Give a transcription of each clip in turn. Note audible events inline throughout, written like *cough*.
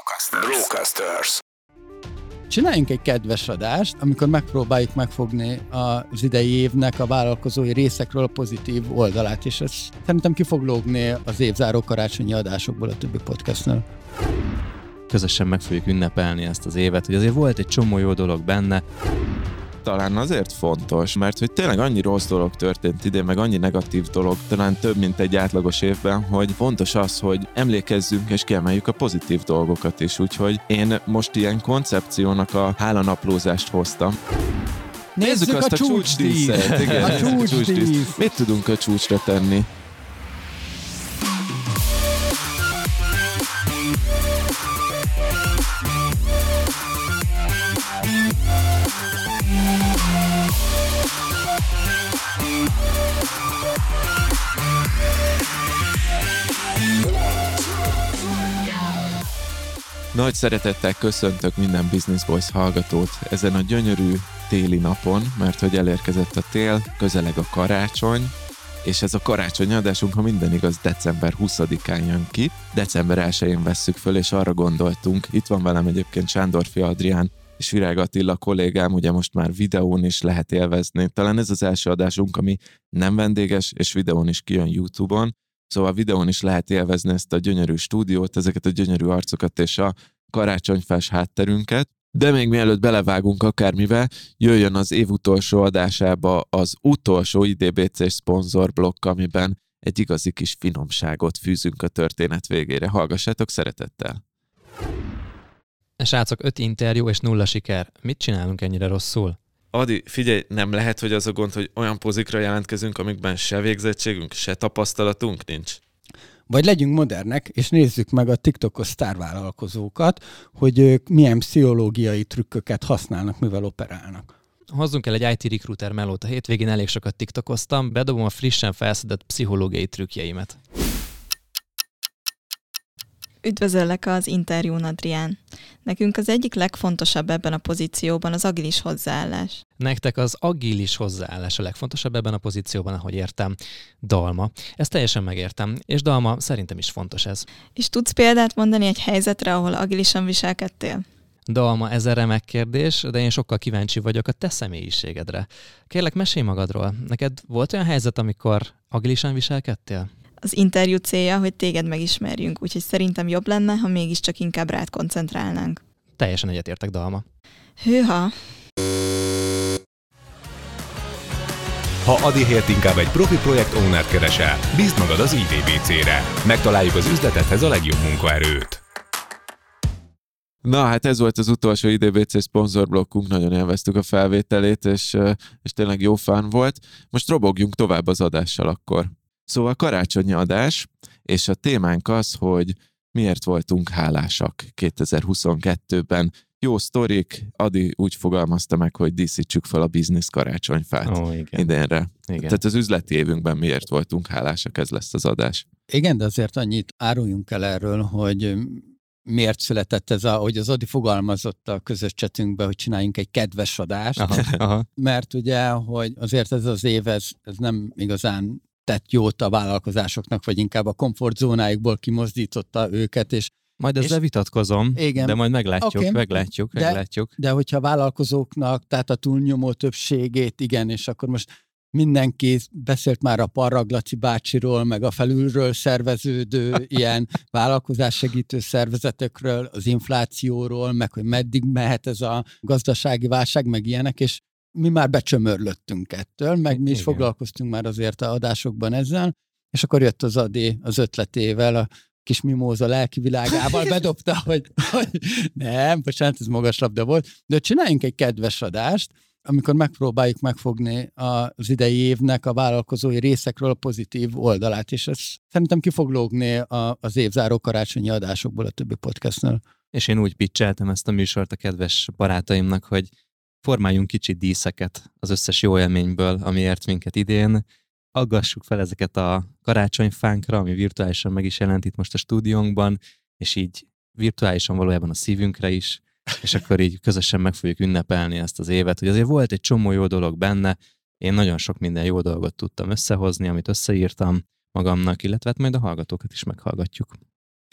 Brocasters. Brocasters. Csináljunk egy kedves adást, amikor megpróbáljuk megfogni az idei évnek a vállalkozói részekről a pozitív oldalát, és ez szerintem ki fog lógni az évzáró karácsonyi adásokból a többi podcastnál. Közösen meg fogjuk ünnepelni ezt az évet, hogy azért volt egy csomó jó dolog benne, talán azért fontos, mert hogy tényleg annyi rossz dolog történt idén, meg annyi negatív dolog, talán több, mint egy átlagos évben, hogy fontos az, hogy emlékezzünk és kiemeljük a pozitív dolgokat is. Úgyhogy én most ilyen koncepciónak a hálanaplózást hoztam. Nézzük, Nézzük azt a, a csúcsdíszet. Igen, a csúcsdísz. Mit tudunk a csúcsra tenni? Nagy szeretettel köszöntök minden Business Boys hallgatót ezen a gyönyörű téli napon, mert hogy elérkezett a tél, közeleg a karácsony, és ez a karácsony adásunk, ha minden igaz, december 20-án jön ki. December 1-én vesszük föl, és arra gondoltunk, itt van velem egyébként Sándorfi Adrián, és Virág Attila kollégám, ugye most már videón is lehet élvezni. Talán ez az első adásunk, ami nem vendéges, és videón is kijön YouTube-on. Szóval a videón is lehet élvezni ezt a gyönyörű stúdiót, ezeket a gyönyörű arcokat és a karácsonyfás hátterünket. De még mielőtt belevágunk akármivel, jöjjön az év utolsó adásába az utolsó IDBC szponzor blokk, amiben egy igazi kis finomságot fűzünk a történet végére. Hallgassátok szeretettel! Srácok, öt interjú és nulla siker. Mit csinálunk ennyire rosszul? Adi, figyelj, nem lehet, hogy az a gond, hogy olyan pozikra jelentkezünk, amikben se végzettségünk, se tapasztalatunk nincs? Vagy legyünk modernek, és nézzük meg a TikTokos sztárvállalkozókat, hogy ők milyen pszichológiai trükköket használnak, mivel operálnak. Hozzunk el egy IT recruiter melót. A hétvégén elég sokat TikTokoztam, bedobom a frissen felszedett pszichológiai trükkjeimet. Üdvözöllek az interjún, Adrián. Nekünk az egyik legfontosabb ebben a pozícióban az agilis hozzáállás. Nektek az agilis hozzáállás a legfontosabb ebben a pozícióban, ahogy értem. Dalma. Ezt teljesen megértem, és Dalma szerintem is fontos ez. És tudsz példát mondani egy helyzetre, ahol agilisan viselkedtél? Dalma, ez a remek kérdés, de én sokkal kíváncsi vagyok a te személyiségedre. Kérlek, mesélj magadról. Neked volt olyan helyzet, amikor agilisan viselkedtél? Az interjú célja, hogy téged megismerjünk, úgyhogy szerintem jobb lenne, ha mégiscsak inkább rád koncentrálnánk. Teljesen egyetértek, Dalma. Hűha! Ha Adihért inkább egy profi projekt owner keresel, bízd magad az IDBC-re. Megtaláljuk az üzletethez a legjobb munkaerőt. Na, hát ez volt az utolsó IDBC szponzorblokkunk, nagyon élveztük a felvételét, és, és tényleg jó fán volt. Most robogjunk tovább az adással akkor. Szóval karácsonyi adás, és a témánk az, hogy miért voltunk hálásak 2022-ben. Jó sztorik, Adi úgy fogalmazta meg, hogy díszítsük fel a biznisz karácsonyfát oh, igen. idénre. Igen. Tehát az üzleti évünkben miért voltunk hálásak, ez lesz az adás. Igen, de azért annyit áruljunk el erről, hogy miért született ez, a, hogy az Adi fogalmazott a közös csetünkbe, hogy csináljunk egy kedves adást, aha, aha. mert ugye, hogy azért ez az év, ez, ez nem igazán tett jót a vállalkozásoknak, vagy inkább a komfortzónáikból kimozdította őket, és majd ezzel és, vitatkozom, igen, de majd meglátjuk, okay, meglátjuk, de, meglátjuk. De hogyha a vállalkozóknak, tehát a túlnyomó többségét, igen, és akkor most mindenki beszélt már a Parraglaci bácsiról, meg a felülről szerveződő *laughs* ilyen vállalkozássegítő szervezetekről, az inflációról, meg hogy meddig mehet ez a gazdasági válság, meg ilyenek, és mi már becsömörlöttünk ettől, meg mi is Igen. foglalkoztunk már azért a adásokban ezzel, és akkor jött az Adi az ötletével, a kis mimóza lelki világával *laughs* bedobta, hogy, hogy nem, bocsánat, ez magas labda volt, de csináljunk egy kedves adást, amikor megpróbáljuk megfogni az idei évnek a vállalkozói részekről a pozitív oldalát, és ez szerintem ki fog lógni az évzáró karácsonyi adásokból a többi podcastnál. És én úgy pitcheltem ezt a műsort a kedves barátaimnak, hogy formáljunk kicsit díszeket az összes jó élményből, ami ért minket idén, aggassuk fel ezeket a karácsonyfánkra, ami virtuálisan meg is jelent itt most a stúdiónkban, és így virtuálisan valójában a szívünkre is, és akkor így közösen meg fogjuk ünnepelni ezt az évet, hogy azért volt egy csomó jó dolog benne, én nagyon sok minden jó dolgot tudtam összehozni, amit összeírtam magamnak, illetve hát majd a hallgatókat is meghallgatjuk.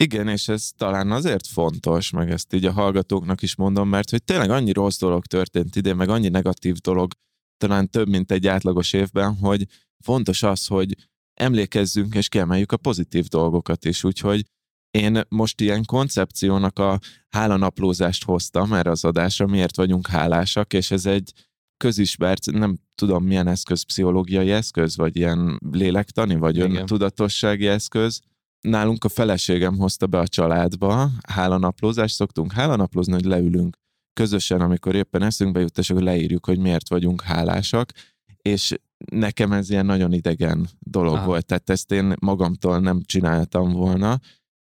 Igen, és ez talán azért fontos, meg ezt így a hallgatóknak is mondom, mert hogy tényleg annyi rossz dolog történt idén, meg annyi negatív dolog, talán több, mint egy átlagos évben, hogy fontos az, hogy emlékezzünk és kiemeljük a pozitív dolgokat is, úgyhogy én most ilyen koncepciónak a hálanaplózást hoztam erre az adásra, miért vagyunk hálásak, és ez egy közismert, nem tudom milyen eszköz, pszichológiai eszköz, vagy ilyen lélektani, vagy Igen. öntudatossági eszköz. Nálunk a feleségem hozta be a családba. Hálanaplózást, szoktunk? Hálanaplozni, hogy leülünk közösen, amikor éppen eszünkbe jut, és akkor leírjuk, hogy miért vagyunk hálásak, és nekem ez ilyen nagyon idegen dolog Aha. volt, tehát ezt én magamtól nem csináltam volna,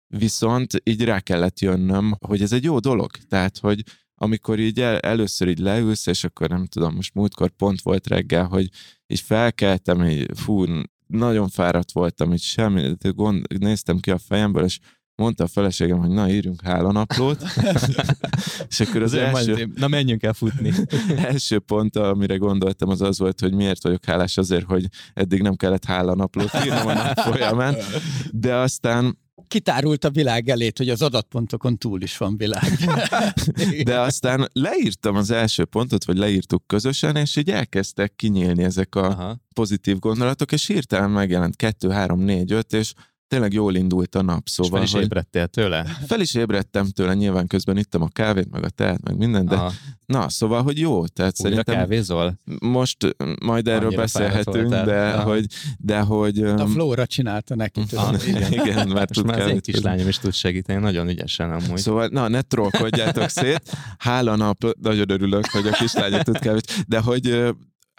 viszont így rá kellett jönnöm, hogy ez egy jó dolog, tehát, hogy amikor így el, először így leülsz, és akkor nem tudom, most múltkor pont volt reggel, hogy így felkeltem, így fú, nagyon fáradt voltam, így semmi, gond, néztem ki a fejemből, és mondta a feleségem, hogy na, írjunk hálanaplót, *laughs* és akkor az Azért első, majd- Na menjünk el futni. *laughs* első pont, amire gondoltam, az az volt, hogy miért vagyok hálás azért, hogy eddig nem kellett hálanaplót írnom a nap folyamán, de aztán Kitárult a világ elét, hogy az adatpontokon túl is van világ. *laughs* De aztán leírtam az első pontot, vagy leírtuk közösen, és így elkezdtek kinyílni ezek a Aha. pozitív gondolatok, és hirtelen megjelent kettő, három, négy, öt, és tényleg jól indult a nap. És Szóval, fel is hogy ébredtél tőle? fel is ébredtem tőle, nyilván közben ittam a kávét, meg a teát, meg minden, de Aha. na, szóval, hogy jó, tehát Újra szerintem kávézol? most majd erről Annyira beszélhetünk, de Aha. hogy, de hogy A Flóra csinálta neki. Ah, igen, igen, mert Most tud már az én kávét kislányom is tud segíteni, nagyon ügyesen amúgy. Szóval, na, ne trollkodjátok szét. Hálanap, nagyon örülök, hogy a kislánya tud kevés, de hogy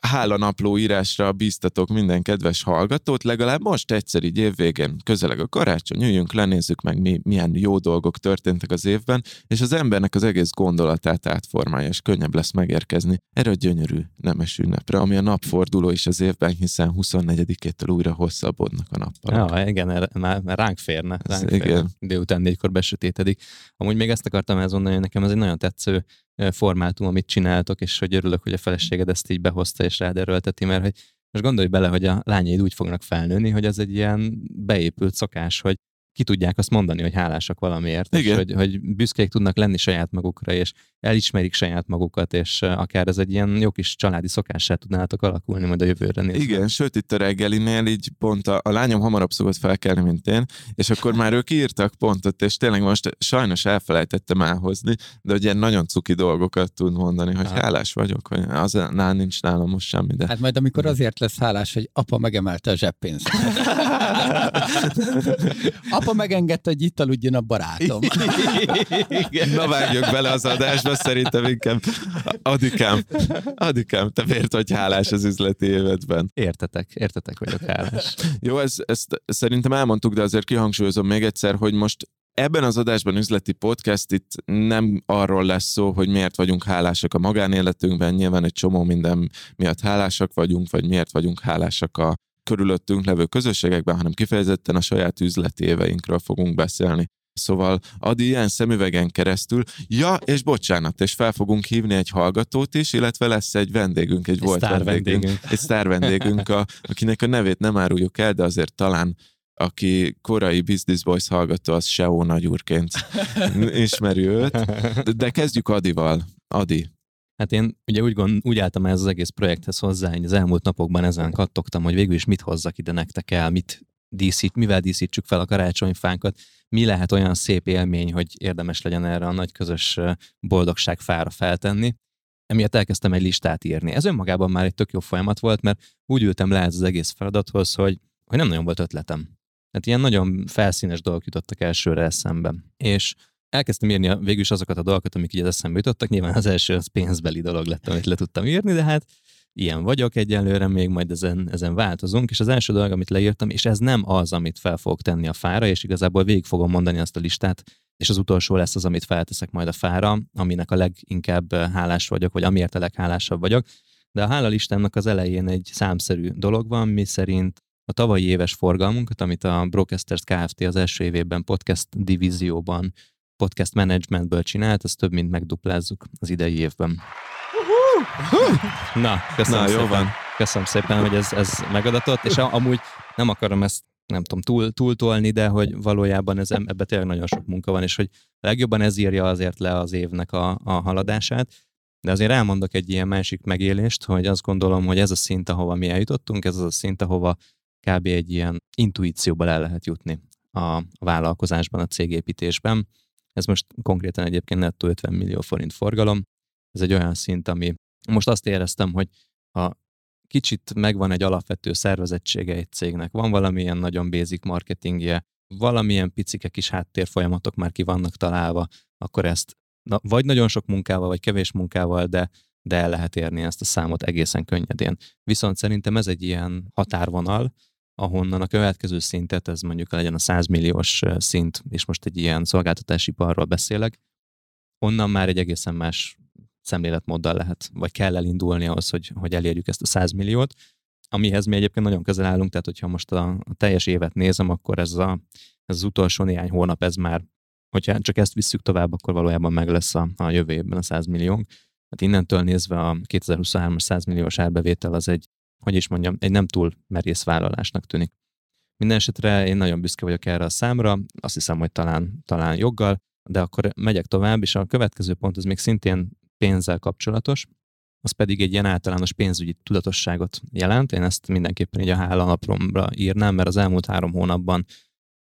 hálanapló írásra bíztatok minden kedves hallgatót, legalább most egyszer így évvégén, közeleg a karácsony, üljünk, lenézzük meg, mi, milyen jó dolgok történtek az évben, és az embernek az egész gondolatát átformálja, és könnyebb lesz megérkezni erre a gyönyörű nemes ünnepre, ami a napforduló is az évben, hiszen 24-től újra hosszabbodnak a nappalok. Ja, igen, erre- már, már ránk férne. Ez Ránk igen. férne. Délután négykor besötétedik. Amúgy még ezt akartam elmondani, hogy nekem ez egy nagyon tetsző formátum, amit csináltok, és hogy örülök, hogy a feleséged ezt így behozta és rád erőlteti, mert hogy most gondolj bele, hogy a lányaid úgy fognak felnőni, hogy ez egy ilyen beépült szokás, hogy ki tudják azt mondani, hogy hálásak valamiért, és Igen. hogy, hogy büszkék tudnak lenni saját magukra, és elismerik saját magukat, és akár ez egy ilyen jó kis családi szokássá tudnátok alakulni majd a jövőre nézve. Igen, sőt itt a reggelinél így pont a, a lányom hamarabb szokott felkelni, mint én, és akkor már ők írtak pontot, és tényleg most sajnos elfelejtettem elhozni, de ilyen nagyon cuki dolgokat tud mondani, hogy Aha. hálás vagyok, hogy az nál nincs nálam most semmi, de Hát majd amikor azért lesz hálás, hogy apa megemelte a zseppénzt. *laughs* apa megengedte, hogy itt aludjon a barátom. *laughs* Na vágjunk bele az adásba, szerintem inkább Adikám, Adikám, te miért vagy hálás az üzleti évedben? Értetek, értetek vagyok hálás. Jó, ezt, ezt szerintem elmondtuk, de azért kihangsúlyozom még egyszer, hogy most ebben az adásban üzleti podcast itt nem arról lesz szó, hogy miért vagyunk hálásak a magánéletünkben, nyilván egy csomó minden miatt hálásak vagyunk, vagy miért vagyunk hálásak a körülöttünk levő közösségekben, hanem kifejezetten a saját üzleti éveinkről fogunk beszélni. Szóval Adi ilyen szemüvegen keresztül, ja, és bocsánat, és fel fogunk hívni egy hallgatót is, illetve lesz egy vendégünk, egy, Egy volt vendégünk, vendégünk. egy sztár vendégünk, a, akinek a nevét nem áruljuk el, de azért talán aki korai Business Boys hallgató, az SEO nagyúrként ismeri őt. De kezdjük Adival. Adi. Hát én ugye úgy, gond, úgy álltam ez az egész projekthez hozzá, hogy az elmúlt napokban ezen kattogtam, hogy végül is mit hozzak ide nektek el, mit díszít, mivel díszítsük fel a karácsonyfánkat, mi lehet olyan szép élmény, hogy érdemes legyen erre a nagy közös boldogság fára feltenni. Emiatt elkezdtem egy listát írni. Ez önmagában már egy tök jó folyamat volt, mert úgy ültem le ez az egész feladathoz, hogy, hogy nem nagyon volt ötletem. Tehát ilyen nagyon felszínes dolgok jutottak elsőre eszembe. És elkezdtem írni a, végül is azokat a dolgokat, amik így az eszembe jutottak. Nyilván az első az pénzbeli dolog lett, amit le tudtam írni, de hát ilyen vagyok egyelőre, még majd ezen, ezen változunk, és az első dolog, amit leírtam, és ez nem az, amit fel fogok tenni a fára, és igazából végig fogom mondani azt a listát, és az utolsó lesz az, amit felteszek majd a fára, aminek a leginkább eh, hálás vagyok, vagy amiért a leghálásabb vagyok. De a hálalistámnak az elején egy számszerű dolog van, mi szerint a tavalyi éves forgalmunkat, amit a Brocasters Kft. az első évében podcast divízióban, podcast managementből csinált, ezt több mint megduplázzuk az idei évben. Na, köszönöm Na, jó szépen. van. Köszönöm szépen, hogy ez, ez megadatott, és amúgy nem akarom ezt nem tudom, túl, túltolni, de hogy valójában ez, ebbe tényleg nagyon sok munka van, és hogy legjobban ez írja azért le az évnek a, a haladását. De azért elmondok egy ilyen másik megélést, hogy azt gondolom, hogy ez a szint, ahova mi eljutottunk, ez az a szint, ahova kb. egy ilyen intuícióba el lehet jutni a, a vállalkozásban, a cégépítésben. Ez most konkrétan egyébként nettó 50 millió forint forgalom. Ez egy olyan szint, ami most azt éreztem, hogy ha kicsit megvan egy alapvető szervezettsége egy cégnek, van valamilyen nagyon basic marketingje, valamilyen picike kis háttérfolyamatok már ki vannak találva, akkor ezt na, vagy nagyon sok munkával, vagy kevés munkával, de, de el lehet érni ezt a számot egészen könnyedén. Viszont szerintem ez egy ilyen határvonal, ahonnan a következő szintet, ez mondjuk legyen a 100 milliós szint, és most egy ilyen szolgáltatási iparról beszélek, onnan már egy egészen más szemléletmóddal lehet, vagy kell elindulni ahhoz, hogy, hogy elérjük ezt a 100 milliót, amihez mi egyébként nagyon közel állunk, tehát hogyha most a, a teljes évet nézem, akkor ez, a, ez az utolsó néhány hónap, ez már, hogyha csak ezt visszük tovább, akkor valójában meg lesz a, a jövő évben a 100 milliónk. Hát innentől nézve a 2023-as 100 milliós árbevétel az egy, hogy is mondjam, egy nem túl merész vállalásnak tűnik. Minden esetre én nagyon büszke vagyok erre a számra, azt hiszem, hogy talán, talán joggal, de akkor megyek tovább, és a következő pont az még szintén pénzzel kapcsolatos, az pedig egy ilyen általános pénzügyi tudatosságot jelent. Én ezt mindenképpen így a hálalapomra írnám, mert az elmúlt három hónapban,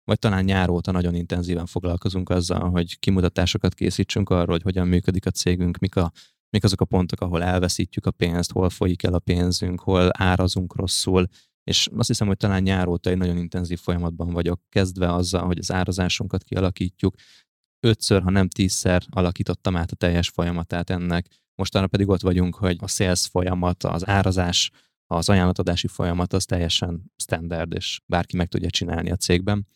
vagy talán nyár óta nagyon intenzíven foglalkozunk azzal, hogy kimutatásokat készítsünk arról, hogy hogyan működik a cégünk, mik, a, mik azok a pontok, ahol elveszítjük a pénzt, hol folyik el a pénzünk, hol árazunk rosszul, és azt hiszem, hogy talán nyár óta egy nagyon intenzív folyamatban vagyok, kezdve azzal, hogy az árazásunkat kialakítjuk, ötször, ha nem tízszer alakítottam át a teljes folyamatát ennek. Mostanra pedig ott vagyunk, hogy a sales folyamat, az árazás, az ajánlatadási folyamat az teljesen standard, és bárki meg tudja csinálni a cégben.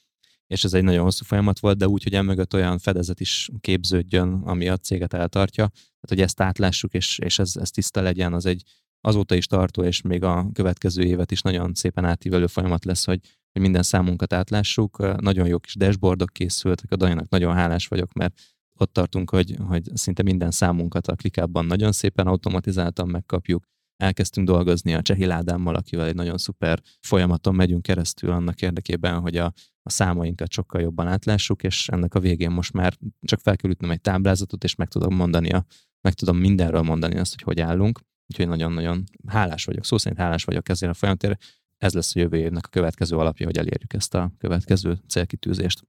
És ez egy nagyon hosszú folyamat volt, de úgy, hogy emögött olyan fedezet is képződjön, ami a céget eltartja. Tehát, hogy ezt átlássuk, és, és ez, ez tiszta legyen, az egy azóta is tartó, és még a következő évet is nagyon szépen átívelő folyamat lesz, hogy hogy minden számunkat átlássuk. Nagyon jó kis dashboardok készültek, a Dajának nagyon hálás vagyok, mert ott tartunk, hogy, hogy szinte minden számunkat a klikában nagyon szépen automatizáltan megkapjuk. Elkezdtünk dolgozni a Csehi Ládámmal, akivel egy nagyon szuper folyamaton megyünk keresztül annak érdekében, hogy a, a számainkat sokkal jobban átlássuk, és ennek a végén most már csak fel kell ütnöm egy táblázatot, és meg tudom mondani, a, meg tudom mindenről mondani azt, hogy hogy állunk. Úgyhogy nagyon-nagyon hálás vagyok, szó szerint hálás vagyok ezért a folyamatért ez lesz a jövő évnek a következő alapja, hogy elérjük ezt a következő célkitűzést.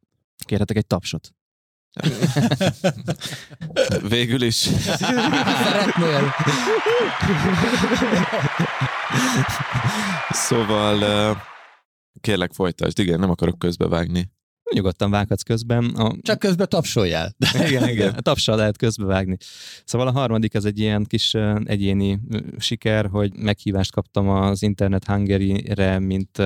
Kérhetek egy tapsot? *laughs* Végül is. Szeretnél? szóval kérlek folytasd, igen, nem akarok közbevágni. Nyugodtan vághatsz közben. A... Csak közben tapsoljál. *laughs* igen, igen. *laughs* A tapsal lehet közbevágni. Szóval a harmadik az egy ilyen kis egyéni siker, hogy meghívást kaptam az Internet Hungary-re, mint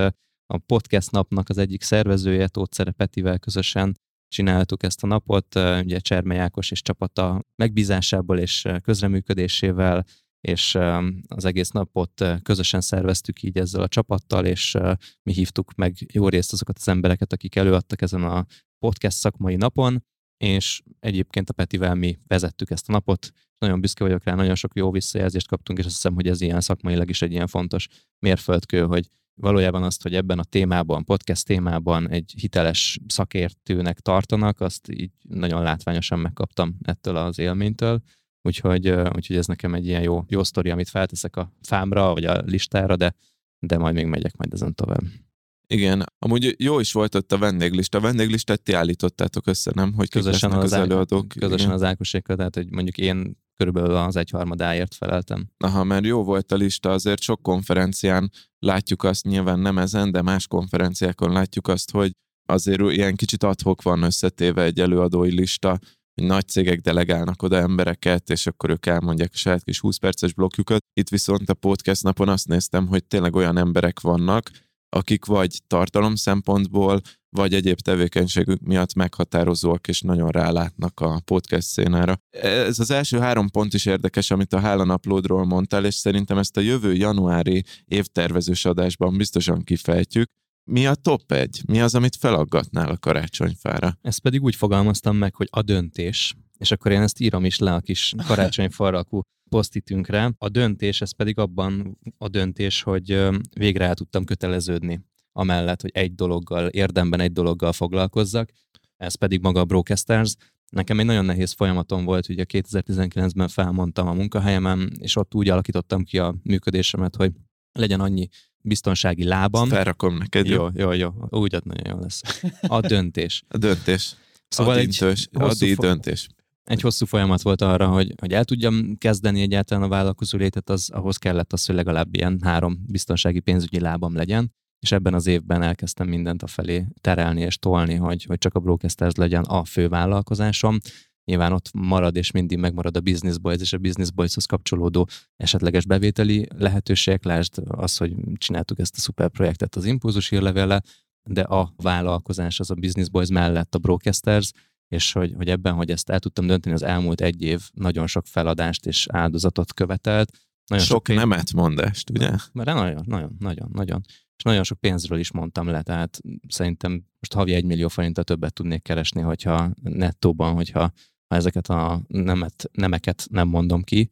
a podcast napnak az egyik szervezője, Tóth Petivel közösen csináltuk ezt a napot, ugye Cserme Jákos és csapata megbízásából és közreműködésével és az egész napot közösen szerveztük így ezzel a csapattal, és mi hívtuk meg jó részt azokat az embereket, akik előadtak ezen a podcast szakmai napon, és egyébként a Petivel mi vezettük ezt a napot, nagyon büszke vagyok rá, nagyon sok jó visszajelzést kaptunk, és azt hiszem, hogy ez ilyen szakmailag is egy ilyen fontos mérföldkő, hogy valójában azt, hogy ebben a témában, podcast témában egy hiteles szakértőnek tartanak, azt így nagyon látványosan megkaptam ettől az élménytől, Úgyhogy, úgyhogy ez nekem egy ilyen jó, jó sztori, amit felteszek a fámra, vagy a listára, de, de majd még megyek majd ezen tovább. Igen, amúgy jó is volt ott a vendéglista. A vendéglistát ti állítottátok össze, nem? Hogy közösen az, az előadók. Közösen igen. az Ákosékkal, tehát hogy mondjuk én körülbelül az egyharmadáért feleltem. Aha, mert jó volt a lista, azért sok konferencián látjuk azt, nyilván nem ezen, de más konferenciákon látjuk azt, hogy azért ilyen kicsit adhok van összetéve egy előadói lista, hogy nagy cégek delegálnak oda embereket, és akkor ők elmondják a saját kis 20 perces blokkjukat. Itt viszont a podcast napon azt néztem, hogy tényleg olyan emberek vannak, akik vagy tartalom szempontból, vagy egyéb tevékenységük miatt meghatározóak, és nagyon rálátnak a podcast szénára. Ez az első három pont is érdekes, amit a Hálan Uploadról mondtál, és szerintem ezt a jövő januári évtervezős adásban biztosan kifejtjük, mi a top egy? Mi az, amit felaggatnál a karácsonyfára? Ezt pedig úgy fogalmaztam meg, hogy a döntés. És akkor én ezt írom is le a kis *laughs* karácsonyfarrakú posztitünkre. A döntés, ez pedig abban a döntés, hogy végre el tudtam köteleződni amellett, hogy egy dologgal, érdemben egy dologgal foglalkozzak, ez pedig maga a Brocasters. Nekem egy nagyon nehéz folyamatom volt, ugye 2019-ben felmondtam a munkahelyemen, és ott úgy alakítottam ki a működésemet, hogy legyen annyi biztonsági lábam. Ezt felrakom neked, jó? Jó, jó. Úgy ad nagyon jó lesz. A *laughs* döntés. A döntés. Szóval Adi egy döntés. hosszú fo- döntés. Egy hosszú folyamat volt arra, hogy, hogy el tudjam kezdeni egyáltalán a vállalkozó létet, az, ahhoz kellett az, hogy legalább ilyen három biztonsági pénzügyi lábam legyen, és ebben az évben elkezdtem mindent a felé terelni és tolni, hogy, hogy csak a Brocasters legyen a fő vállalkozásom. Nyilván ott marad és mindig megmarad a Business Boys és a Business Boyshoz kapcsolódó esetleges bevételi lehetőségek, lásd az, hogy csináltuk ezt a szuper projektet az Impulzus hírlevéllel, de a vállalkozás az a Business Boys mellett a Brocasters, és hogy, hogy ebben, hogy ezt el tudtam dönteni, az elmúlt egy év nagyon sok feladást és áldozatot követelt. Nagyon Sok pénz- nemet mondást, ugye? Mert nagyon, nagyon, nagyon, nagyon. És nagyon sok pénzről is mondtam le, tehát szerintem most havi egy millió forinttal többet tudnék keresni, hogyha nettóban, hogyha ha ezeket a nemet, nemeket nem mondom ki,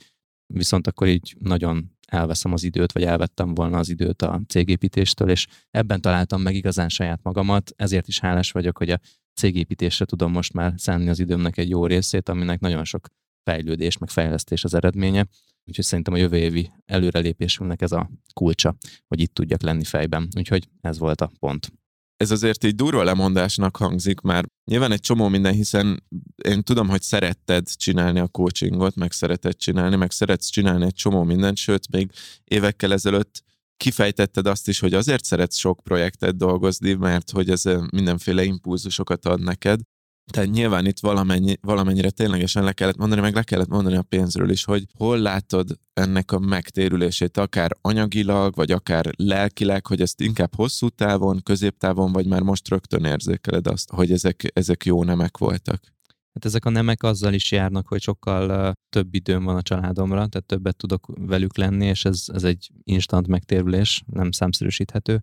viszont akkor így nagyon elveszem az időt, vagy elvettem volna az időt a cégépítéstől, és ebben találtam meg igazán saját magamat, ezért is hálás vagyok, hogy a cégépítésre tudom most már szánni az időmnek egy jó részét, aminek nagyon sok fejlődés, meg fejlesztés az eredménye. Úgyhogy szerintem a jövő évi előrelépésünknek ez a kulcsa, hogy itt tudjak lenni fejben. Úgyhogy ez volt a pont. ez azért így durva lemondásnak hangzik már. Nyilván egy csomó minden, hiszen én tudom, hogy szeretted csinálni a coachingot, meg szereted csinálni, meg szeretsz csinálni egy csomó mindent, sőt, még évekkel ezelőtt kifejtetted azt is, hogy azért szeretsz sok projektet dolgozni, mert hogy ez mindenféle impulzusokat ad neked. Tehát nyilván itt valamennyi, valamennyire ténylegesen le kellett mondani, meg le kellett mondani a pénzről is, hogy hol látod ennek a megtérülését, akár anyagilag, vagy akár lelkileg, hogy ezt inkább hosszú távon, középtávon, vagy már most rögtön érzékeled azt, hogy ezek, ezek jó nemek voltak. Hát ezek a nemek azzal is járnak, hogy sokkal több időm van a családomra, tehát többet tudok velük lenni, és ez, ez egy instant megtérülés, nem számszerűsíthető.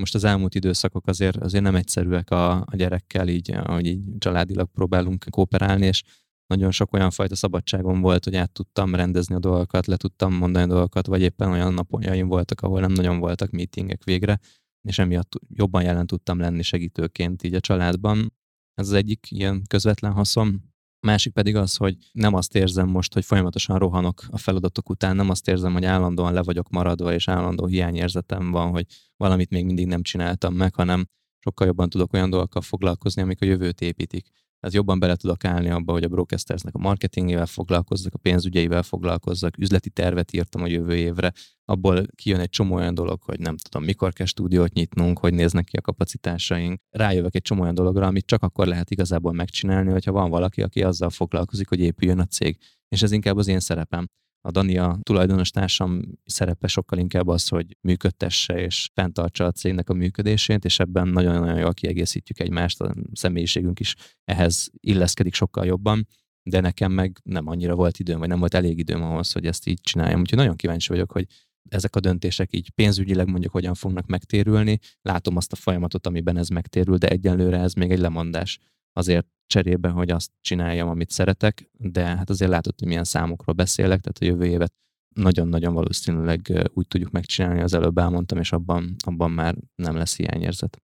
Most az elmúlt időszakok azért, azért nem egyszerűek a, a gyerekkel, így, ahogy így családilag próbálunk kooperálni, és nagyon sok olyan fajta szabadságom volt, hogy át tudtam rendezni a dolgokat, le tudtam mondani a dolgokat, vagy éppen olyan napjaim voltak, ahol nem nagyon voltak meetingek végre, és emiatt jobban jelen tudtam lenni segítőként így a családban. Ez az egyik ilyen közvetlen haszon. Másik pedig az, hogy nem azt érzem most, hogy folyamatosan rohanok a feladatok után, nem azt érzem, hogy állandóan le vagyok maradva, és állandó hiányérzetem van, hogy valamit még mindig nem csináltam meg, hanem sokkal jobban tudok olyan dolgokkal foglalkozni, amik a jövőt építik. Tehát jobban bele tudok állni abba, hogy a Broadcastersnek a marketingével foglalkozzak, a pénzügyeivel foglalkozzak, üzleti tervet írtam a jövő évre, abból kijön egy csomó olyan dolog, hogy nem tudom, mikor kell stúdiót nyitnunk, hogy néznek ki a kapacitásaink. Rájövök egy csomó olyan dologra, amit csak akkor lehet igazából megcsinálni, hogyha van valaki, aki azzal foglalkozik, hogy épüljön a cég. És ez inkább az én szerepem. A Dani, a tulajdonos társam szerepe sokkal inkább az, hogy működtesse és fenntartsa a cégnek a működését, és ebben nagyon-nagyon jól kiegészítjük egymást, a személyiségünk is ehhez illeszkedik sokkal jobban, de nekem meg nem annyira volt időm, vagy nem volt elég időm ahhoz, hogy ezt így csináljam. Úgyhogy nagyon kíváncsi vagyok, hogy ezek a döntések így pénzügyileg mondjuk hogyan fognak megtérülni. Látom azt a folyamatot, amiben ez megtérül, de egyelőre ez még egy lemondás azért cserébe, hogy azt csináljam, amit szeretek, de hát azért látod, hogy milyen számokról beszélek, tehát a jövő évet nagyon-nagyon valószínűleg úgy tudjuk megcsinálni, az előbb elmondtam, és abban, abban már nem lesz hiányérzet.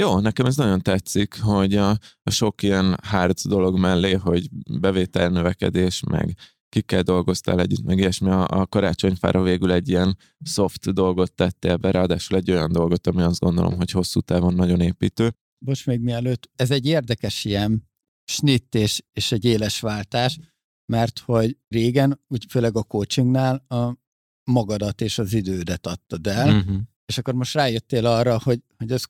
Jó, nekem ez nagyon tetszik, hogy a, a sok ilyen hard dolog mellé, hogy bevételnövekedés, meg kikkel dolgoztál együtt, meg ilyesmi, a, a karácsonyfára végül egy ilyen soft dolgot tettél be, ráadásul egy olyan dolgot, ami azt gondolom, hogy hosszú távon nagyon építő. Most még mielőtt, ez egy érdekes ilyen snitt és, és egy éles váltás, mert hogy régen, úgy főleg a coachingnál a magadat és az idődet adtad el, Uh-huh. és akkor most rájöttél arra, hogy, hogy ez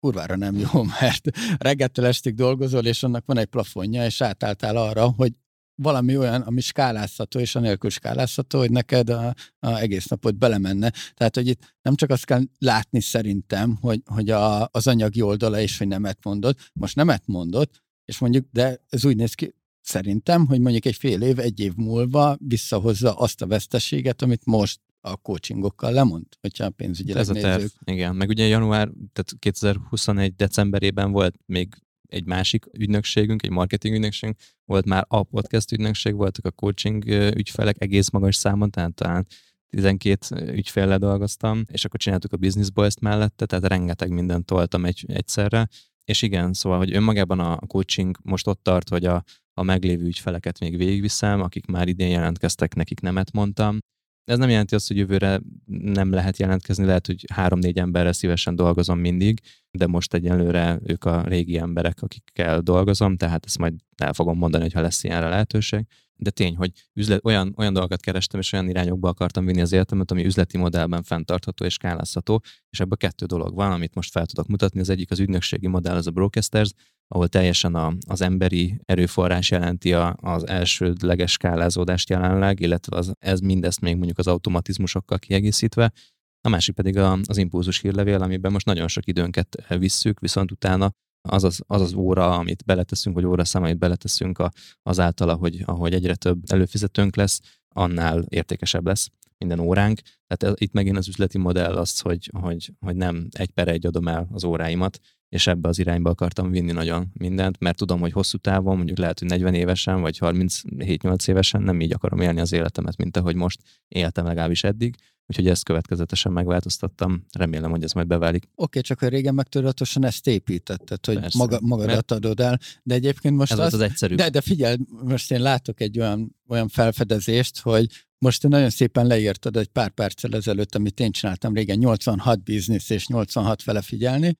kurvára nem jó, *laughs* mert reggeltől estig dolgozol, és annak van egy plafonja, és átálltál arra, hogy valami olyan, ami skálázható, és anélkül skálázható, hogy neked a, a egész napot belemenne. Tehát, hogy itt nem csak azt kell látni szerintem, hogy, hogy a, az anyagi oldala is, hogy nemet mondott. Most nemet mondott, és mondjuk, de ez úgy néz ki, szerintem, hogy mondjuk egy fél év, egy év múlva visszahozza azt a veszteséget, amit most a coachingokkal lemond, hogyha pénzügyileg Ez a terv, nézzük. igen. Meg ugye január, tehát 2021 decemberében volt még egy másik ügynökségünk, egy marketing ügynökségünk, volt már a podcast ügynökség, voltak a coaching ügyfelek egész magas számon, tehát talán 12 ügyféllel dolgoztam, és akkor csináltuk a Business Boys-t mellette, tehát rengeteg mindent toltam egy, egyszerre, és igen, szóval, hogy önmagában a coaching most ott tart, hogy a, a meglévő ügyfeleket még végigviszem, akik már idén jelentkeztek, nekik nemet mondtam, ez nem jelenti azt, hogy jövőre nem lehet jelentkezni, lehet, hogy három-négy emberrel szívesen dolgozom mindig, de most egyelőre ők a régi emberek, akikkel dolgozom, tehát ezt majd el fogom mondani, hogyha lesz ilyenre lehetőség. De tény, hogy üzlet, olyan, olyan dolgokat kerestem, és olyan irányokba akartam vinni az életemet, ami üzleti modellben fenntartható és skálázható, és ebből kettő dolog van, amit most fel tudok mutatni. Az egyik az ügynökségi modell, az a Brocasters, ahol teljesen a, az emberi erőforrás jelenti a, az elsődleges skálázódást jelenleg, illetve az, ez mindezt még mondjuk az automatizmusokkal kiegészítve. A másik pedig a, az impulzus hírlevél, amiben most nagyon sok időnket visszük, viszont utána az az, az, az óra, amit beleteszünk, vagy óra szám, amit beleteszünk a, azáltal, ahogy, ahogy egyre több előfizetőnk lesz, annál értékesebb lesz minden óránk. Tehát itt megint az üzleti modell az, hogy, hogy, hogy nem egy per egy adom el az óráimat, és ebbe az irányba akartam vinni nagyon mindent, mert tudom, hogy hosszú távon, mondjuk lehet, hogy 40 évesen, vagy 37-8 évesen nem így akarom élni az életemet, mint ahogy most éltem legalábbis eddig, úgyhogy ezt következetesen megváltoztattam, remélem, hogy ez majd beválik. Oké, okay, csak hogy régen megtudatosan ezt építetted, hogy Persze, maga, magadat adod el, de egyébként most ez az, az egyszerű. De, de figyelj, most én látok egy olyan, olyan felfedezést, hogy most nagyon szépen leírtad egy pár perccel ezelőtt, amit én csináltam régen, 86 biznisz és 86 fele figyelni,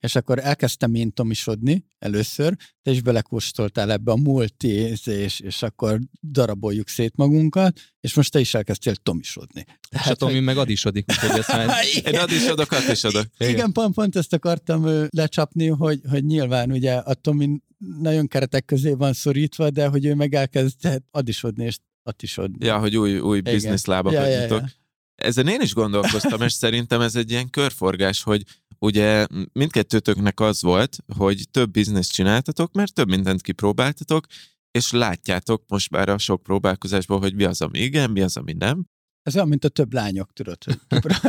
és akkor elkezdtem én tomisodni először, te is belekóstoltál ebbe a multi és, és akkor daraboljuk szét magunkat, és most te is elkezdtél tomisodni. Tehát, és a Tomi hogy... meg adisodik, úgyhogy ezt már... *laughs* Én adisodok, adisodok. Igen, Igen pont, pont ezt akartam lecsapni, hogy, hogy nyilván ugye a Tomi nagyon keretek közé van szorítva, de hogy ő meg elkezdett adisodni és atisodni. Ja, hogy új, új bizniszlábakat ja, ja, ja. Ezen én is gondolkoztam, és szerintem ez egy ilyen körforgás, hogy ugye mindkettőtöknek az volt, hogy több bizniszt csináltatok, mert több mindent kipróbáltatok, és látjátok most már a sok próbálkozásból, hogy mi az, ami igen, mi az, ami nem. Ez olyan, mint a több lányok, tudod.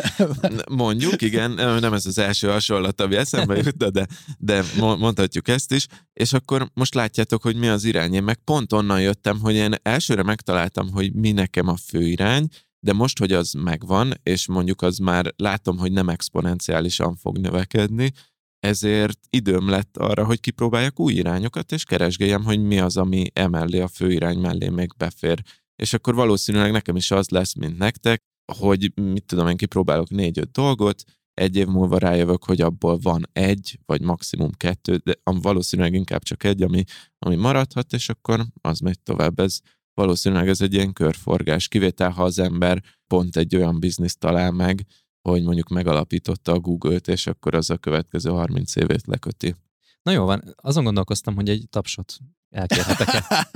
*laughs* Mondjuk, igen, nem ez az első hasonlat, ami eszembe jut, de, de mondhatjuk ezt is, és akkor most látjátok, hogy mi az irány. Én meg pont onnan jöttem, hogy én elsőre megtaláltam, hogy mi nekem a fő irány, de most, hogy az megvan, és mondjuk az már látom, hogy nem exponenciálisan fog növekedni, ezért időm lett arra, hogy kipróbáljak új irányokat, és keresgéljem, hogy mi az, ami emellé a fő irány mellé még befér. És akkor valószínűleg nekem is az lesz, mint nektek, hogy mit tudom, én kipróbálok négy-öt dolgot, egy év múlva rájövök, hogy abból van egy, vagy maximum kettő, de valószínűleg inkább csak egy, ami, ami maradhat, és akkor az megy tovább. Ez valószínűleg ez egy ilyen körforgás, kivétel, ha az ember pont egy olyan bizniszt talál meg, hogy mondjuk megalapította a Google-t, és akkor az a következő 30 évét leköti. Na jó van, azon gondolkoztam, hogy egy tapsot elkérhetek-e.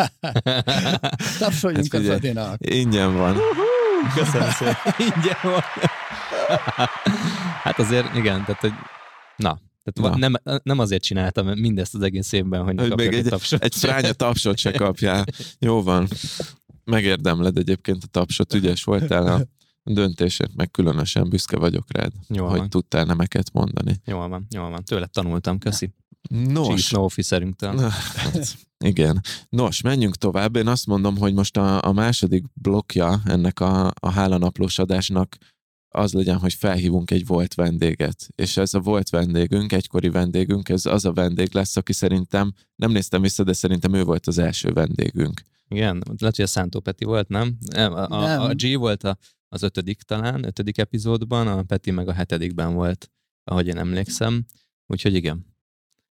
*laughs* Tapsoljunk hát, az Adinak. Ingyen van. Köszönöm szépen. *laughs* Ingyen van. *laughs* hát azért igen, tehát hogy na, tehát nem, nem azért csináltam mindezt az egész évben, hogy, hogy még egy, tapsot. egy fránya tapsot se kapjál. Jó van. Megérdemled egyébként a tapsot, ügyes voltál a döntését, meg különösen büszke vagyok rád, Jól hogy van. tudtál nemeket mondani. Jól van, jól van. Tőle tanultam, köszi. Nos. Chief officerünktől. Hát, igen. Nos, menjünk tovább. Én azt mondom, hogy most a, a második blokja ennek a, a hálanaplós adásnak az legyen, hogy felhívunk egy volt vendéget. És ez a volt vendégünk, egykori vendégünk, ez az a vendég lesz, aki szerintem, nem néztem vissza, de szerintem ő volt az első vendégünk. Igen, lehet, hogy a Szántó Peti volt, nem? A, a, nem. a G volt a, az ötödik talán, ötödik epizódban, a Peti meg a hetedikben volt, ahogy én emlékszem. Úgyhogy igen.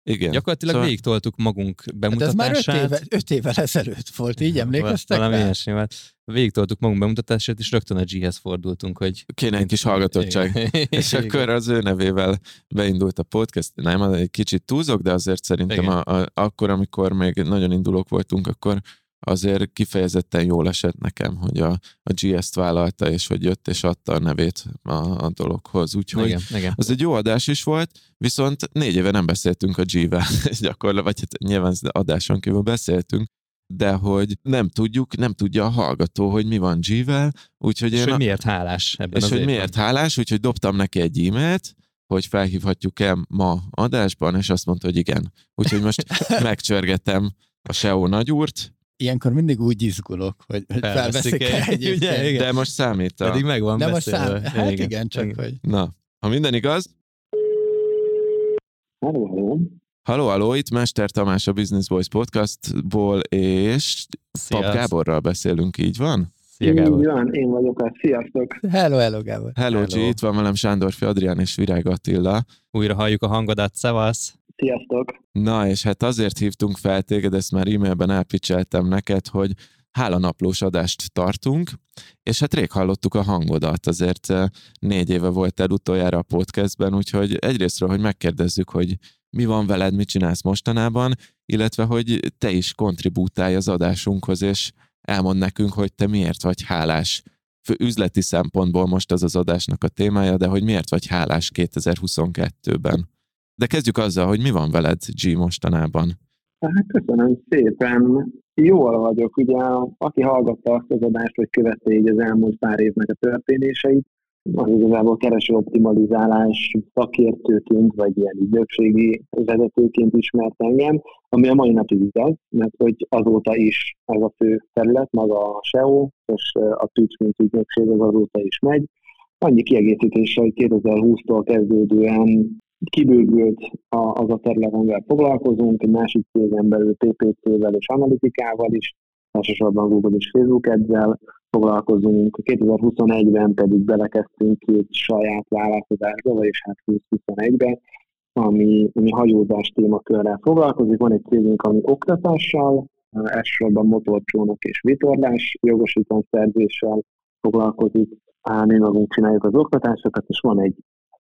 Igen. Gyakorlatilag szóval... végig toltuk magunk bemutatását. Hát ez már öt, éve, öt évvel ezelőtt volt, így emlékeztek Valami ilyesmi volt. Végig toltuk magunk bemutatását, és rögtön a G-hez fordultunk, hogy... Kéne egy kis hallgatottság. Igen. *laughs* és Igen. akkor az ő nevével beindult a podcast. Nem, egy kicsit túlzok, de azért szerintem a, a, akkor, amikor még nagyon indulók voltunk, akkor azért kifejezetten jól esett nekem, hogy a, a GS-t vállalta, és hogy jött és adta a nevét a, a dologhoz. Úgyhogy igen, igen. az egy jó adás is volt, viszont négy éve nem beszéltünk a G-vel *laughs* gyakorlatilag, vagy hát nyilván adáson kívül beszéltünk, de hogy nem tudjuk, nem tudja a hallgató, hogy mi van G-vel, úgyhogy és én... hogy a... miért hálás ebben És hogy évben. miért hálás, úgyhogy dobtam neki egy e-mailt, hogy felhívhatjuk-e ma adásban, és azt mondta, hogy igen. Úgyhogy most *laughs* megcsörgetem a SEO nagyúrt, Ilyenkor mindig úgy izgulok, hogy, felveszik el egyébként. *laughs* Ugye, igen. De most számít a... Pedig meg van De most beszélve. szám, hát igen, igen csak igen. hogy... Na, ha minden igaz, Halló, halló. Halló, halló, itt Mester Tamás a Business Boys podcastból, és Pap Sziasztok. Gáborral beszélünk, így van? Szia, Így Gábor. van, én vagyok a Sziasztok! Hello, hello, Gábor. Hello, Hello. G, itt van velem Sándorfi Adrián és Virág Attila. Újra halljuk a hangodat, szevasz. Sziasztok! Na, és hát azért hívtunk fel téged, ezt már e-mailben elpicseltem neked, hogy hálanaplós adást tartunk, és hát rég hallottuk a hangodat, azért eh, négy éve voltál utoljára a podcastben, úgyhogy egyrésztről, hogy megkérdezzük, hogy mi van veled, mit csinálsz mostanában, illetve hogy te is kontribútálj az adásunkhoz, és elmond nekünk, hogy te miért vagy hálás. Fő üzleti szempontból most ez az adásnak a témája, de hogy miért vagy hálás 2022-ben. De kezdjük azzal, hogy mi van veled, G, mostanában. Hát köszönöm szépen! Jól vagyok, ugye aki hallgatta azt az adást, hogy követte így az elmúlt pár évnek a történéseit, az igazából kereső optimalizálás szakértőként, vagy ilyen ügynökségi vezetőként ismert engem, ami a mai napig igaz, mert hogy azóta is ez a fő terület, maga a SEO, és a pitch, mint ügynökség az azóta is megy. Annyi kiegészítése, hogy 2020-tól kezdődően kibővült az a terület, amivel foglalkozunk, egy másik cégen belül PPC-vel és analitikával is, elsősorban Google és Facebook ezzel foglalkozunk. 2021-ben pedig belekezdtünk két saját vállalkozásba, vagyis hát 2021-ben, ami, ami hajózás témakörrel foglalkozik. Van egy cégünk, ami oktatással, elsősorban motorcsónak és vitorlás jogosítványszerzéssel foglalkozik. Á, mi magunk csináljuk az oktatásokat, és van egy